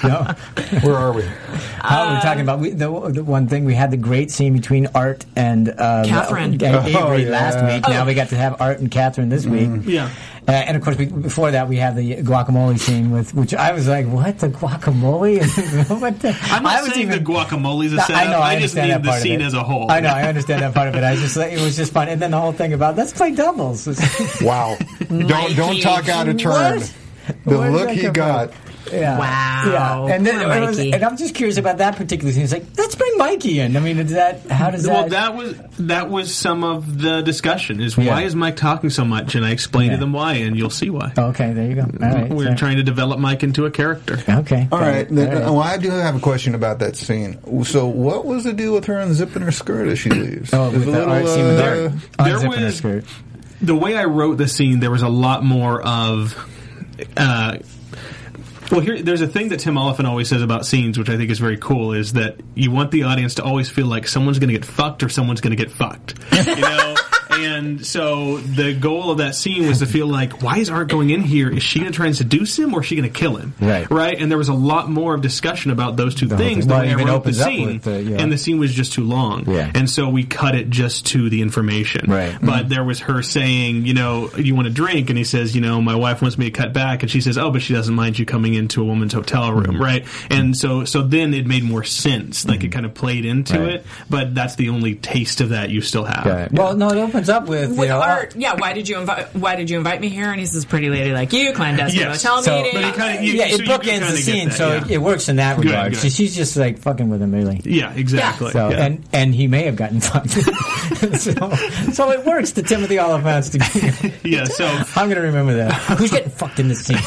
No. Where are we? How we're talking about we, the, the one thing we had the great scene between Art and um, Catherine. uh, Avery Oh, yeah. last week. Now we got to have Art and Catherine this week. Yeah. Uh, and of course, we, before that, we have the guacamole scene with which I was like, "What the guacamole?" what the? I'm not I was saying even- the guacamole's a I setup. know. I, just understand need the scene as a whole. I know. I understand that part of it. I just it was just fun, and then the whole thing about let's play doubles. Wow. Don't don't talk out of turn. What? The Where did look he come got. Yeah. Wow. Yeah. And then Poor was, and I'm just curious about that particular scene. It's like let's bring Mikey in. I mean, is that how does that? Well, that was that was some of the discussion. Is Yeah. why is Mike talking so much? And I explained Yeah. to them why, and you'll see why. okay, there you go. All right. We're so- trying to develop Mike into a character. Okay. All right. Then, All right. Well, I do have a question about that scene. So, what was the deal with her unzipping her skirt as she leaves? Oh, with a the art scene with uh, Art there unzipping her skirt. The way I wrote the scene, there was a lot more of. Uh, well, here, there's a thing that Tim Olyphant always says about scenes, which I think is very cool, is that you want the audience to always feel like someone's going to get fucked or someone's going to get fucked. You know? and so the goal of that scene was to feel like, why is Art going in here? Is she going to try and seduce him or is she going to kill him? Right. Right? And there was a lot more of discussion about those two whole things thing. the Well, way it I even wrote the opens up scene. with the- yeah. And the scene was just too long. Yeah. And so we cut it just to the information. Right. But mm-hmm. there was her saying, you know, you want to drink? And he says, you know, my wife wants me to cut back. And she says, oh, but she doesn't mind you coming into a woman's hotel room, Mm-hmm. right? And mm-hmm. so, so then it made more sense. Like it mm-hmm. kind of played into Right. it. But that's the only taste of that you still have. Got it. Well, no, it opens up with, you know, art, yeah. Why did you invite? Why did you invite me here? And he says, "Pretty lady like you, clandestine Yes. hotel So- meeting." But it kinda- you- yeah, so it bookends the scene, that, so yeah. it, it works in that Good, regard. good. She, she's just like fucking with him, really. Yeah, exactly. So Yeah. and and he may have gotten fucked. so, so it works. The Timothy Olyphant's together. yeah, so I'm gonna remember that. Who's getting fucked in this scene?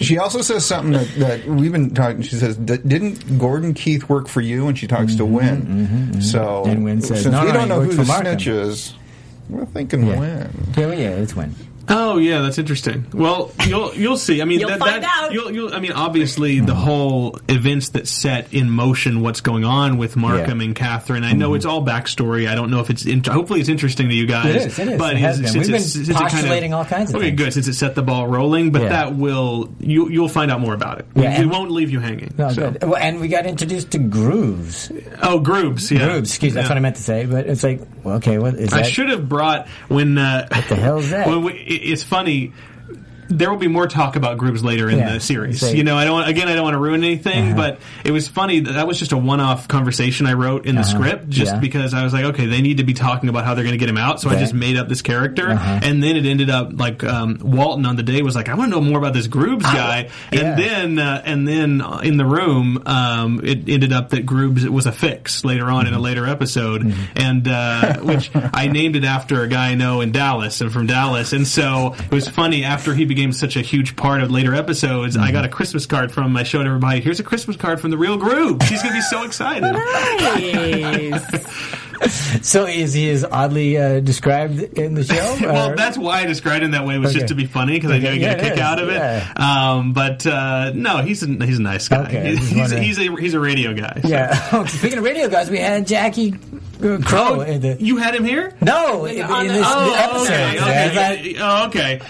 She also says something that, that we've been talking. She says, "D- "Didn't Gordon Keith work for you?" And she talks to Wynn. So, Mm-hmm, And Wynn says, "No, we no, don't know who the Markham." snitch is, we're thinking Yeah. Wynn. Yeah, yeah, it's when. Oh yeah, that's interesting. Well, you'll you'll see. I mean, You'll that, find that- out. You'll, you'll, I mean, obviously, the whole events that set in motion what's going on with Markham Yeah. and Catherine. I know it's all backstory. I don't know if it's. In, hopefully, it's interesting to you guys. It is, it is. But It has is- been. We've been since it postulating all kinds of things. okay, things. good. Since it set the ball rolling, but Yeah. that will you you'll find out more about it. Yeah, we and- won't leave you hanging. No, so. good. Well, and we got introduced to grooves. Oh, Groobs. Yeah, Grooves, excuse me, that's what I meant to say. But it's like, well, okay, what is that? I should have brought when. Uh, what the hell is that? When we, it- it's funny. There will be more talk about Groobs later in Yeah, the series. you know, I don't again, I don't want to ruin anything, Uh-huh. but it was funny that that was just a one-off conversation I wrote in the script, just Uh-huh. Yeah. because I was like, okay, they need to be talking about how they're going to get him out, so I just made up this character, Uh-huh. and then it ended up like um, Walton on the day was like, I want to know more about this Groobs guy, Yeah. and then uh, and then in the room, um, it ended up that Groobs was a fix later on Mm-hmm. in a later episode, and uh, which I named it after a guy I know in Dallas and from Dallas, and so it was funny after he became such a huge part of later episodes. I got a Christmas card from him. I showed everybody. Here's a Christmas card from the real Groobs. He's gonna be so excited. Nice. So is he is oddly uh, described in the show? well, that's why I described him that way was Okay. just to be funny because I knew Okay, I'd get yeah, a kick it is, out of it. yeah. Um, but uh, no, he's a, he's a nice guy. Okay, he's, he's, wondering. he's a he's a radio guy. so. yeah. Speaking of radio guys, we had Jackie Crow Oh, the. you had him here? No, in, in this Oh, episode. okay, okay. Oh, okay.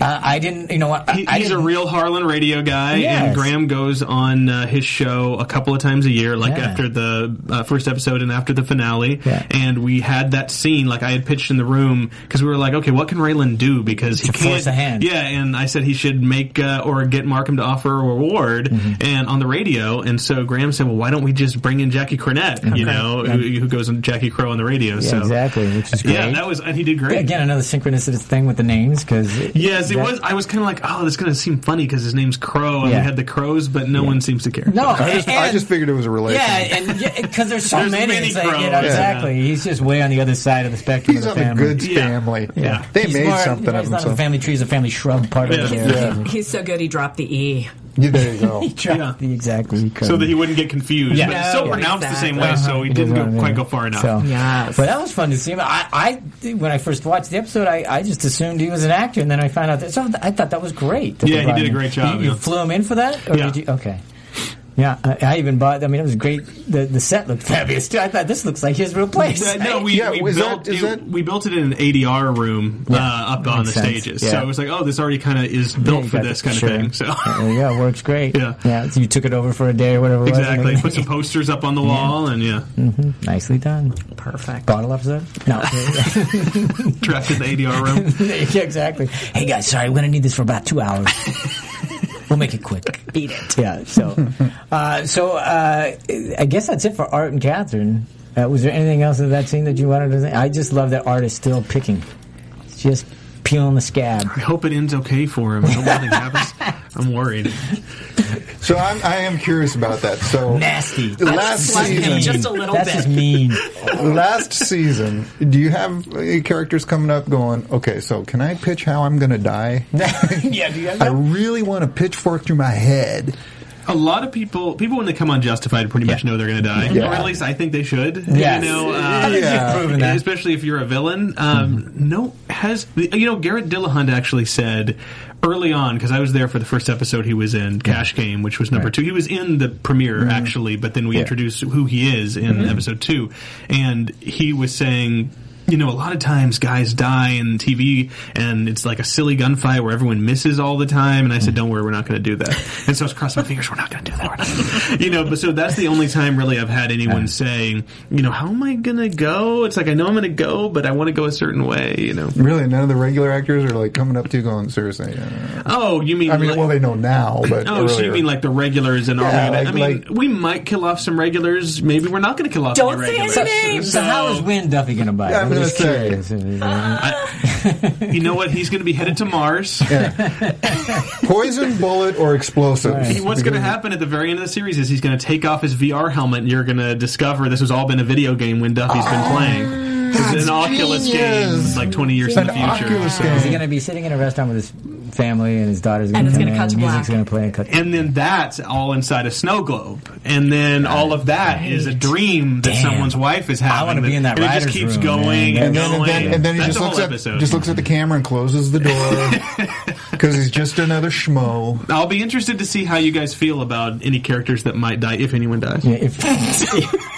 I, I didn't, you know what? I, He- he's a real Harlan radio guy, Yes. and Graham goes on uh, his show a couple of times a year, like Yeah. after the uh, first episode and after the finale. Yeah. And we had that scene, like I had pitched in the room, because we were like, okay, what can Raylan do? Because he To can't. force a hand. Yeah, and I said he should make uh, or get Markham to offer a reward, Mm-hmm. and on the radio. And so Graham said, well, why don't we just bring in Jackie Cornett? You know, who, who goes on Jackie Crow on the radio? Yeah, so exactly, which is great. Yeah, that was, and he did great. Again, another synchronicity thing with the names because Yes, it was. I was kind of like, oh, this is going to seem funny because his name's Crow, and Yeah. we had the crows, but no one seems to care. No, I just, I just figured it was a relation. Yeah, and because there's so There's many, many it's like, you know, crows, exactly. He's just way on the other side of the spectrum He's of on the the family. good family. Yeah. They He's made more- something you know, of he's not a family tree, he's a family shrub part Yeah. over there. Yeah. He's so good he dropped the E. Yeah, there you go. Yeah. The exactly. So that he wouldn't get confused. Yeah. But it's still Yeah, pronounced the same exactly. way, so he He didn't go, wanna quite be- go far enough. So, Yes. but that was fun to see him. I, I, when I first watched the episode, I, I just assumed he was an actor, and then I found out that. So I thought that was great. that Yeah, he did a him in. great job, You, you flew him in for that, or Yeah. did you? Okay. Yeah, I, I even bought. I mean, it was great. The the set looked fabulous too. I thought this looks like his real place. Uh, no, we, Yeah, we built that- is it, that- we built it in an ADR room uh, up on the sense. stages. Yeah. So it was like, oh, this already kind of is built you for this the- kind sure. of thing. So There you go. Works great. Yeah. yeah. So you took it over for a day or whatever. it was, exactly, put some posters up on the wall, and yeah, Nicely done. Perfect. Bottle episode? No. trapped in the ADR room. yeah, exactly. Hey guys, sorry, we're gonna need this for about two hours. We'll make it quick. Beat it. Yeah. So, uh, so uh, I guess that's it for Art and Catherine. Uh, was there anything else in that scene that you wanted to say? I just love that Art is still picking. It's just peeling the scab. I hope it ends okay for him. I hope nothing happens. I'm worried. So I'm, I am curious about that. So Nasty. last Slap him season, just a little That's bit. just mean. last season, do you have uh, characters coming up going? Okay, so can I pitch how I'm going to die? yeah, do you have I really want to pitchfork through my head. A lot of people, people when they come on Justified, pretty much know they're going to die, Yeah. or at least I think they should. Yes. You know, uh, Yeah. you've proven that. especially if you're a villain. Um, No, has you know Garrett Dillahunt actually said early on because I was there for the first episode he was in Cash Game, which was number Right. two. He was in the premiere mm-hmm. actually, but then we Yeah. introduced who he is in mm-hmm. episode two, and he was saying. You know, a lot of times guys die in TV and it's like a silly gunfight where everyone misses all the time. And I said, don't worry, we're not going to do that. And so I was crossing my fingers, we're not going to do that. We're not gonna. You know, but so that's the only time really I've had anyone saying, you know, how am I going to go? It's like, I know I'm going to go, but I want to go a certain way, you know. Really, none of the regular actors are like coming up to you going, seriously. Uh, Oh, you mean I mean, like- well, they know now, but Oh, so you earlier. mean like the regulars and are Yeah, we gonna, like- I mean, like- we might kill off some regulars. Maybe we're not going to kill off Don't any say regulars. any names. So how is Wynn Duffy going to buy? it? Yeah, I'm I'm gonna just say. curious. You know what? He's going to be headed to Mars. poison, bullet, or explosives. Right. What's going to happen at the very end of the series is he's going to take off his VR helmet, and you're going to discover this has all been a video game Wynn Duffy's been ah. playing. It's that's an Oculus game, genius. like 20 years in An the future. Oculus game. Is he going to be sitting in a restaurant with his family and his daughter's going And it's to gonna cut to Music's black. going to play and cut. And then that's all inside a snow globe, and then all of that is a dream that Damn. someone's wife is having. wanna be in that and it just writers' keeps room, going and, and then, and going. then, and then he that's just a looks at episode. just looks at the camera and closes the door because he's just another schmo. I'll be interested to see how you guys feel about any characters that might die, if anyone dies. Yeah, if,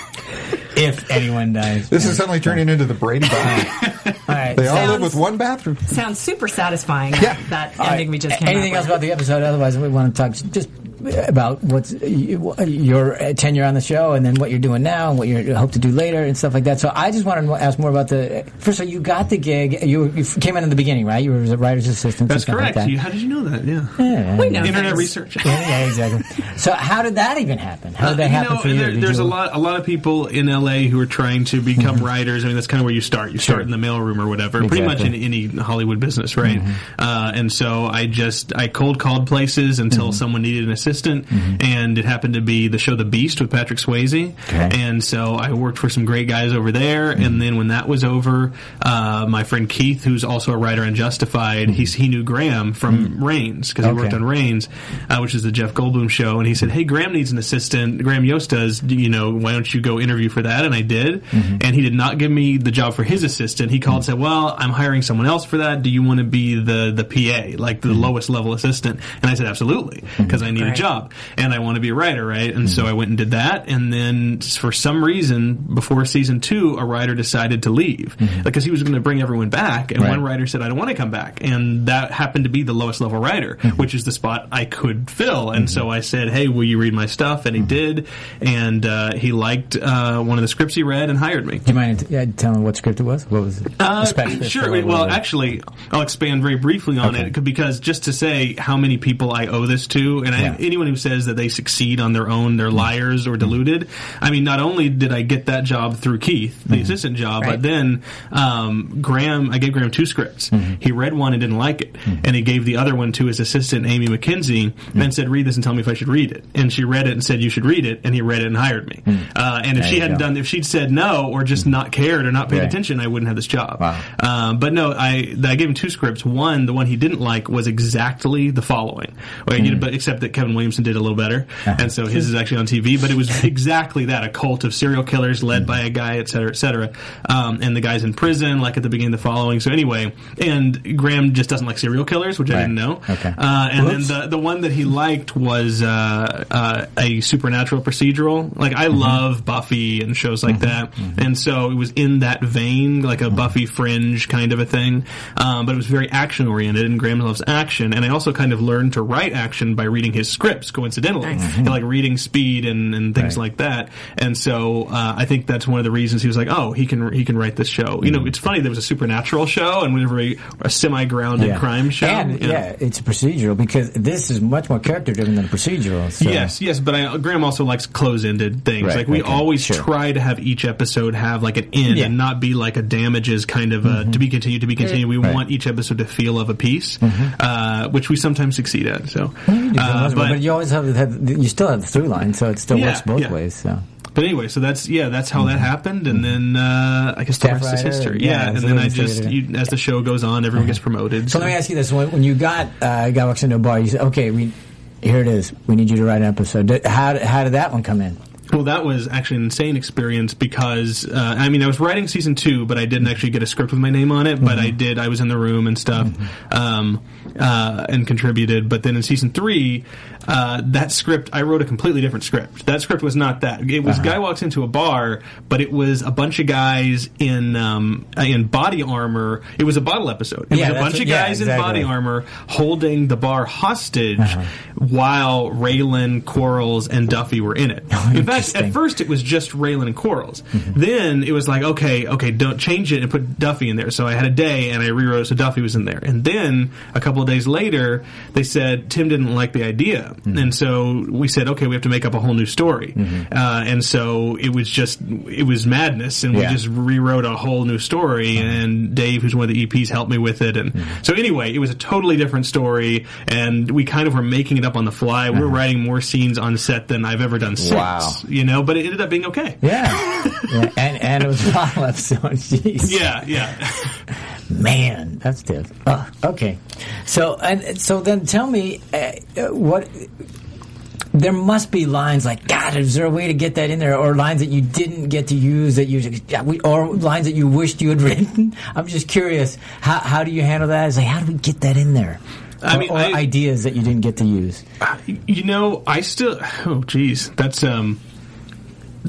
if anyone dies. This is suddenly turning into the Brady Bunch. all right. They all Sounds- live with one bathroom. Sounds super satisfying. Yeah. That All right. ending we just came Anything up else with. about the episode? Otherwise, we want to talk just about what's your tenure on the show, and then what you're doing now, and what you hope to do later, and stuff like that. So I just wanted to ask more about the. First of all, you got the gig. You, you came in in the beginning, right? You were a writer's assistant. That's or something correct. Like that. You- how did you know that? Yeah. Yeah. We know Internet things. research. Yeah, yeah, exactly. So how did that even happen? How did that Uh, happen know, for you? there- there's you- a lot, a lot of people in LA who are trying to become writers. I mean, that's kind of where you start. You start Sure. in the mailroom or whatever. Pretty much in any Hollywood business, right? Uh, and so I just I cold called places until someone needed an assistant, Mm-hmm. and it happened to be the show The Beast with Patrick Swayze. Okay. And so I worked for some great guys over there. Mm-hmm. And then when that was over, uh, my friend Keith, who's also a writer on Justified, he's, mm-hmm. he knew Graham from Raines because he Okay. worked on Raines, uh, which is the Jeff Goldblum show. And he said, "Hey, Graham needs an assistant. Graham Yost does. You know, why don't you go interview for that?" And I did. And he did not give me the job for his assistant. He called and said, "Well, I'm hiring someone else for that. Do you want to be the the PA, like the lowest level assistant?" And I said, "Absolutely," because I need a Great. Job and I want to be a writer, right? And so I went and did that. And then for some reason, before season two, a writer decided to leave because he was going to bring everyone back, and Right. one writer said, "I don't want to come back," and that happened to be the lowest level writer, which is the spot I could fill. And so I said, "Hey, will you read my stuff?" And he did, and uh, he liked uh, one of the scripts he read and hired me. Do you mind yeah, telling what script it was? What was it? Uh, sure. wait, well, actually, I'll expand very briefly on Okay. it because just to say how many people I owe this to, and Yeah. I, anyone who says that they succeed on their own, they're liars or deluded. I mean, not only did I get that job through Keith, the mm-hmm. assistant job, Right. but then um, Graham, I gave Graham two scripts. Mm-hmm. He read one and didn't like it, mm-hmm. and he gave the other one to his assistant Amy McKenzie and said, "Read this and tell me if I should read it." And she read it and said, "You should read it," and he read it and hired me. Uh, and if There she hadn't go. done, if she'd said no or just not cared or not paid Right. attention, I wouldn't have this job. Wow. Um, but no, I I gave him two scripts. One, the one he didn't like, was exactly the following. You know, but except that Kevin Williamson did a little better, and so his is actually on TV. But it was exactly that: a cult of serial killers led by a guy, et cetera, et cetera. Um, and the guy's in prison, like at the beginning of the following. So anyway, and Graham just doesn't like serial killers, which I didn't know. Okay. Uh, and Whoops. then the the one that he liked was uh, uh, a supernatural procedural. Like I love Buffy and shows like that, and so it was in that vein, like a Buffy fringe kind of a thing. Um, but it was very action oriented, and Graham loves action. And I also kind of learned to write action by reading his scripts, coincidentally, Nice. And, like reading Speed and, and things Right. like that. And so uh, I think that's one of the reasons he was like, oh, he can he can write this show. You know, it's funny there was a supernatural show and whenever a, a semi grounded Yeah. crime show. And you know. yeah, it's a procedural because this is much more character driven than a procedural. So. Yes, yes, but I, Graham also likes close-ended things. Right, like we okay, always sure. try to have each episode have like an end Yeah. Mm-hmm. and not be like a damages kind of a to be continued, to be continued. We Right. Mm-hmm. want each episode to feel of a piece, uh, which we sometimes succeed at. So, uh, but, but you always have, have you still have the through line, so it still Yeah, works both yeah. ways. So But anyway, so that's yeah, that's how that happened, and then uh, I guess the Mm-hmm. Staff rest is history. yeah, Yeah, and then I just you, as the show goes on, everyone gets promoted. So let me ask you this: when, when you got uh, guy walks into a bar, you said, "Okay, we here it is. We need you to write an episode." How how did that one come in? Well, that was actually an insane experience because uh, I mean I was writing season two, but I didn't actually get a script with my name on it. But I did. I was in the room and stuff, um, uh, and contributed. But then in season three, uh, that script I wrote a completely different script. That script was not that. It was guy walks into a bar, but it was a bunch of guys in um, in body armor. It was a bottle episode. It Yeah, was a bunch what- of yeah, guys in body armor holding the bar hostage while Raylan, Quarles, and Duffy were in it. in fact, at first it was just Raylan and Quarles. Then it was like, okay, okay, don't change it and put Duffy in there. So I had a day and I rewrote it so Duffy was in there. And then a couple of days later, they said Tim didn't like the idea, Mm-hmm. and so we said, okay, we have to make up a whole new story. Mm-hmm. Uh, and so it was just it was madness, and Yeah. we just rewrote a whole new story. Mm-hmm. And Dave, who's one of the EPs, helped me with it. And so anyway, it was a totally different story, and we kind of were making it up on the fly. We were writing more scenes on set than I've ever done since. Wow. You know, but it ended up being okay. Yeah, yeah. and and it was a bottle episode. Jeez. Yeah, yeah. Man, that's stiff. Oh, okay. So and so then tell me uh, what there must be lines like God. Is there a way to get that in there, or lines that you didn't get to use that you, or lines that you wished you had written? I'm just curious. How how do you handle that? It's like how do we get that in there? I or, mean, or I- ideas that you didn't get to use. You know, I still. Oh, geez, that's um.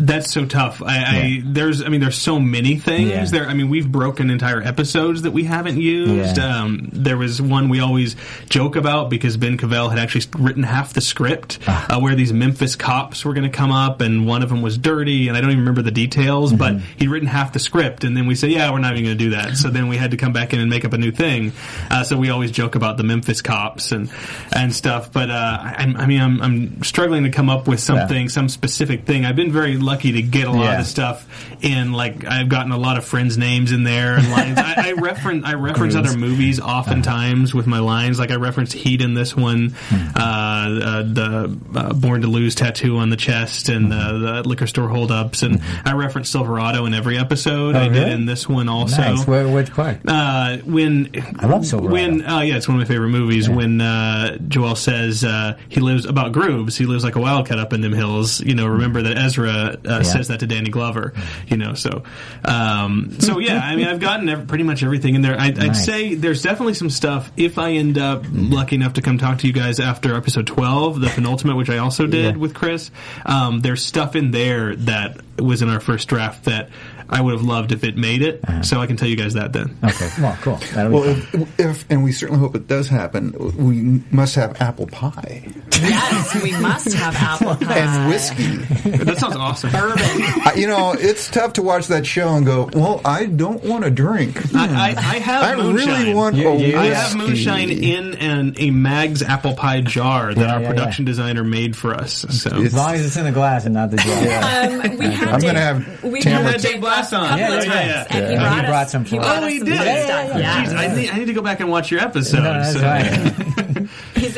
That's so tough. I, I there's I mean there's so many things Yeah. there. I mean we've broken entire episodes that we haven't used. Yeah. Um, there was one we always joke about because Ben Cavell had actually written half the script Ah. uh, where these Memphis cops were going to come up and one of them was dirty and I don't even remember the details, but Mm-hmm. he'd written half the script and then we said yeah we're not even going to do that. So then we had to come back in and make up a new thing. Uh, so we always joke about the Memphis cops and and stuff. But uh, I, I mean I'm, I'm struggling to come up with something some specific thing. I've been very lucky to get a lot Yeah. of stuff in. Like I've gotten a lot of friends' names in there and lines. I, I reference I reference other movies oftentimes with my lines. Like I referenced Heat in this one, Hmm. uh, uh, the uh, Born to Lose tattoo on the chest, and uh, the liquor store holdups, and I referenced Silverado in every episode. Oh, I did in this one also. nice. Where, which part? Uh, when I love Silverado. When uh, yeah, it's one of my favorite movies. When uh, Joel says uh, he lives about grooves, he lives like a wildcat up in them hills. You know, remember that Ezra uh, says that to Danny Glover. You know, so um, so yeah. I mean, I've gotten ev- pretty much everything in there. I, I'd Nice. say there's definitely some stuff. If I end up lucky enough to come talk to you guys after episode 12, the penultimate, which I also did Yeah. with Chris, um, there's stuff in there that was in our first draft that. I would have loved if it made it, so I can tell you guys that then. Okay, well, cool. That'll Well, fun. if, if and we certainly hope it does happen, we must have apple pie Yes, we must have apple pie. and whiskey. That sounds awesome. Bourbon. You know, it's tough to watch that show and go, "Well, I don't want to drink. I, I, I have I moonshine. really want You- a you- I have moonshine in an, a Mag's apple pie jar that Yeah, our yeah, production yeah. designer made for us. So It's- As long as it's in the glass and not the jar. Um, we have I'm gonna have we've Tamara- had Had Dave Glass on. a couple Yeah, yeah, times, yeah. and he brought He us, brought some he brought Oh, he did? Yeah, yeah, yeah. Jeez, I, need, I need to go back and watch your episode. No, that's So- right.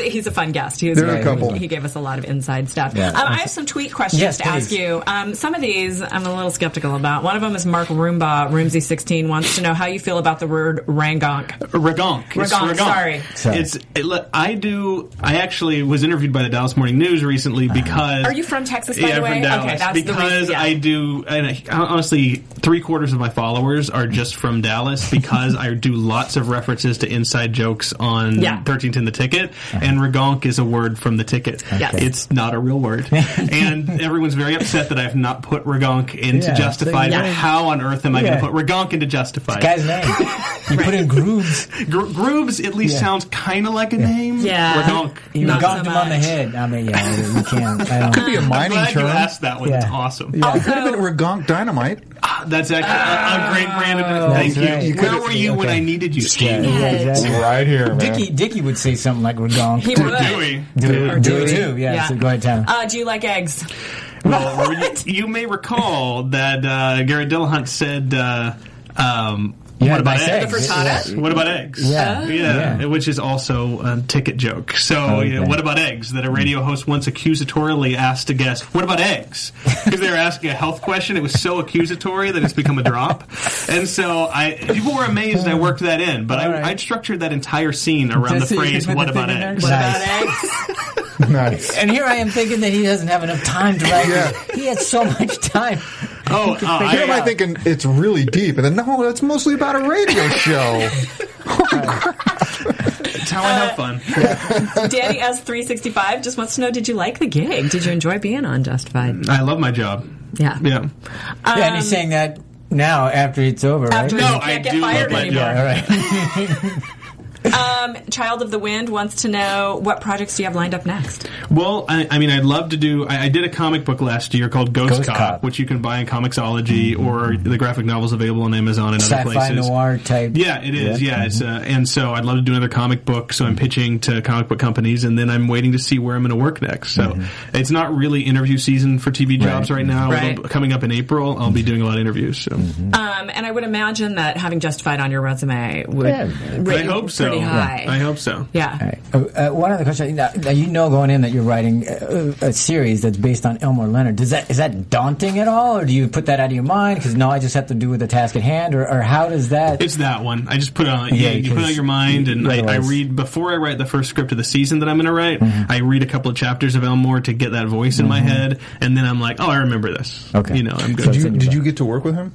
He's, he's a fun guest. He was There are a couple. He gave us a lot of inside stuff. Yeah. Um, I have some tweet questions Yes, to ask you. Um, some of these I'm a little skeptical about. One of them is Mark Roomba, Roomsy16, wants to know how you feel about the word rangonk. Ragonk. Ragonk, sorry. Sorry. It's. It, I do. I actually was interviewed by the Dallas Morning News recently because. Are you from Texas, by yeah, the I'm way? from Dallas. Okay, that's the because reason, yeah. I do. And I, honestly, three quarters of my followers are just from Dallas because I do lots of references to inside jokes on Yeah. 1310 the ticket, and ragonk is a word from the ticket. Yes. It's not a real word, and everyone's very upset that I've not put regonk into Yeah, Justified. so But you- How on earth am I Yeah. going to put ragonk into Justified? Guy's name. You put in grooves. Gro- Grooves at least Yeah. sounds kind of like a name. Yeah. Ragonk. You Not gonked so him on the much. head. I mean, yeah, you can't. I don't. be a I'm mining glad term. you asked that one. It's Yeah. awesome. Yeah. Could have been Regonk Dynamite. Ah, that's actually a, a great brand. Of, oh, thank That's you. right. You Where could've- were you when okay. I needed you, Yeah, yeah, exactly. Right here, man. Dickie, Dickie would say something like "regonk." He Or would. Dewey. Do, Or do Dewey. too. Yeah. So go ahead, Tanner. Uh, do you like eggs? Well, you, you may recall that uh, Garrett Dillahunt said, uh, um, Yeah, "What about nice eggs? eggs. frittata? What about eggs? Yeah. yeah, Yeah. which is also a ticket joke. So, Okay. you know, what about eggs? That a radio host once accusatorily asked a guest, "What about eggs?" Because they were asking a health question. It was so accusatory that it's become a drop. And so, I people were amazed I worked that in, but All right. I, I structured that entire scene around Just the phrase "What about thing in there? eggs?" What Nice. about eggs? Nice. And here I am thinking that he doesn't have enough time to write. Yeah. He has so much time. Oh, uh, I, Here am I thinking it's really deep, and then no, that's mostly about a radio show. That's how I have fun. Danny S365 just wants to know Did you like the gig? Did you enjoy being on Justified? I love my job. Yeah. Yeah. yeah, and he's saying that now after it's over, right? After No, you I can't get do love my anymore. job. All right. Um, Child of the Wind wants to know what projects do you have lined up next? Well, I, I mean, I'd love to do. I, I did a comic book last year called Ghost, Ghost Cop, Cop. which you can buy in Comixology or the graphic novels available on Amazon and other Sci-fi places. noir type. Yeah, it is. Yeah, it's uh, and so I'd love to do another comic book. So I'm pitching to comic book companies, and then I'm waiting to see where I'm going to work next. So it's not really interview season for TV jobs right, now. Right. It'll- coming up in April, I'll be doing a lot of interviews. So Um, and I would imagine that having Justified on your resume would Yeah. rate I hope so. Pretty high. I hope so. yeah. All right. Uh, uh, one other question. Now, now you know going in that you're writing a, a series that's based on Elmore Leonard. Does that is that daunting at all, or do you put that out of your mind? Because no, I just have to do with the task at hand, or, or how does that? It's that one. I just put it on. Yeah, Yeah, you put it on your mind, and I, I read before I write the first script of the season that I'm going to write. I read a couple of chapters of Elmore to get that voice in my head, and then I'm like, oh, I remember this. Okay. you know, I'm good. it's Did you, did you get to work with him?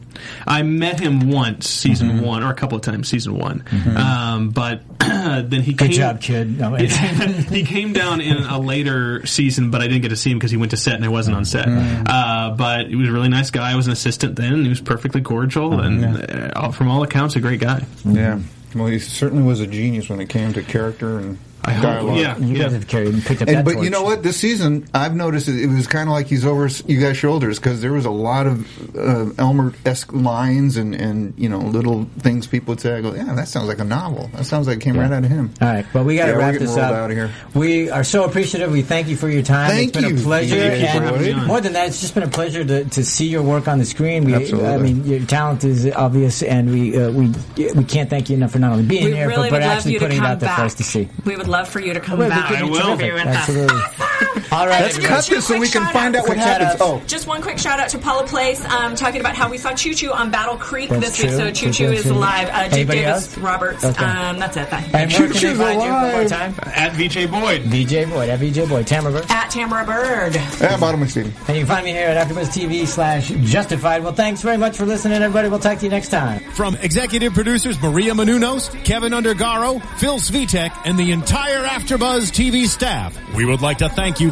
I met him once, season one, or a couple of times, season one. Um, but then he Good came, job, kid. No, he came down in a later season, but I didn't get to see him because he went to set and I wasn't on set. Mm. Uh, but he was a really nice guy. I was an assistant then. And he was perfectly cordial and uh, from all accounts, a great guy. Yeah. Well, he certainly was a genius when it came to character and I hope- yeah. you guys have carried and picked up And, that but torch. you know what? This season, I've noticed it, it was kind of like he's over s- you guys' shoulders because there was a lot of uh, Elmore-esque lines and, and you know little things people would say. I go, yeah, that sounds like a novel. That sounds like it came right out of him. All right, well, we got to Yeah, wrap this up. out of here. We are so appreciative. We thank you for your time. Thank it's been you. a pleasure. Thank you and having me on. more than that, it's just been a pleasure to, to see your work on the screen. We, Absolutely. I mean, your talent is obvious, and we uh, we we can't thank you enough for not only being We here, really but, but actually putting it come out there for us to see. We would love for you to come Well, back. we could I be will. terrific. With us. Absolutely. All right, Let's cut this so we can find out what Quick happens. Oh, Just one quick shout out to Paula Place, um, talking about how we saw Choo Choo on Battle Creek That's this week. So Choo Choo is true. live. Uh, Jake Anybody Davis else? Roberts. Okay. Um, that's it. Bye. And where Choo-choo's find you one more alive. time? At VJ Boyd. DJ Boyd, at VJ Boyd, Tamara Burke. At Tamara Bird. yeah, bottom of Stevie. And you can find me here at AfterBuzz TV slash Justified. Well, thanks very much for listening, everybody. We'll talk to you next time. From executive producers Maria Menounos, Kevin Undergaro, Phil Svitek, and the entire AfterBuzz TV staff, we would like to thank you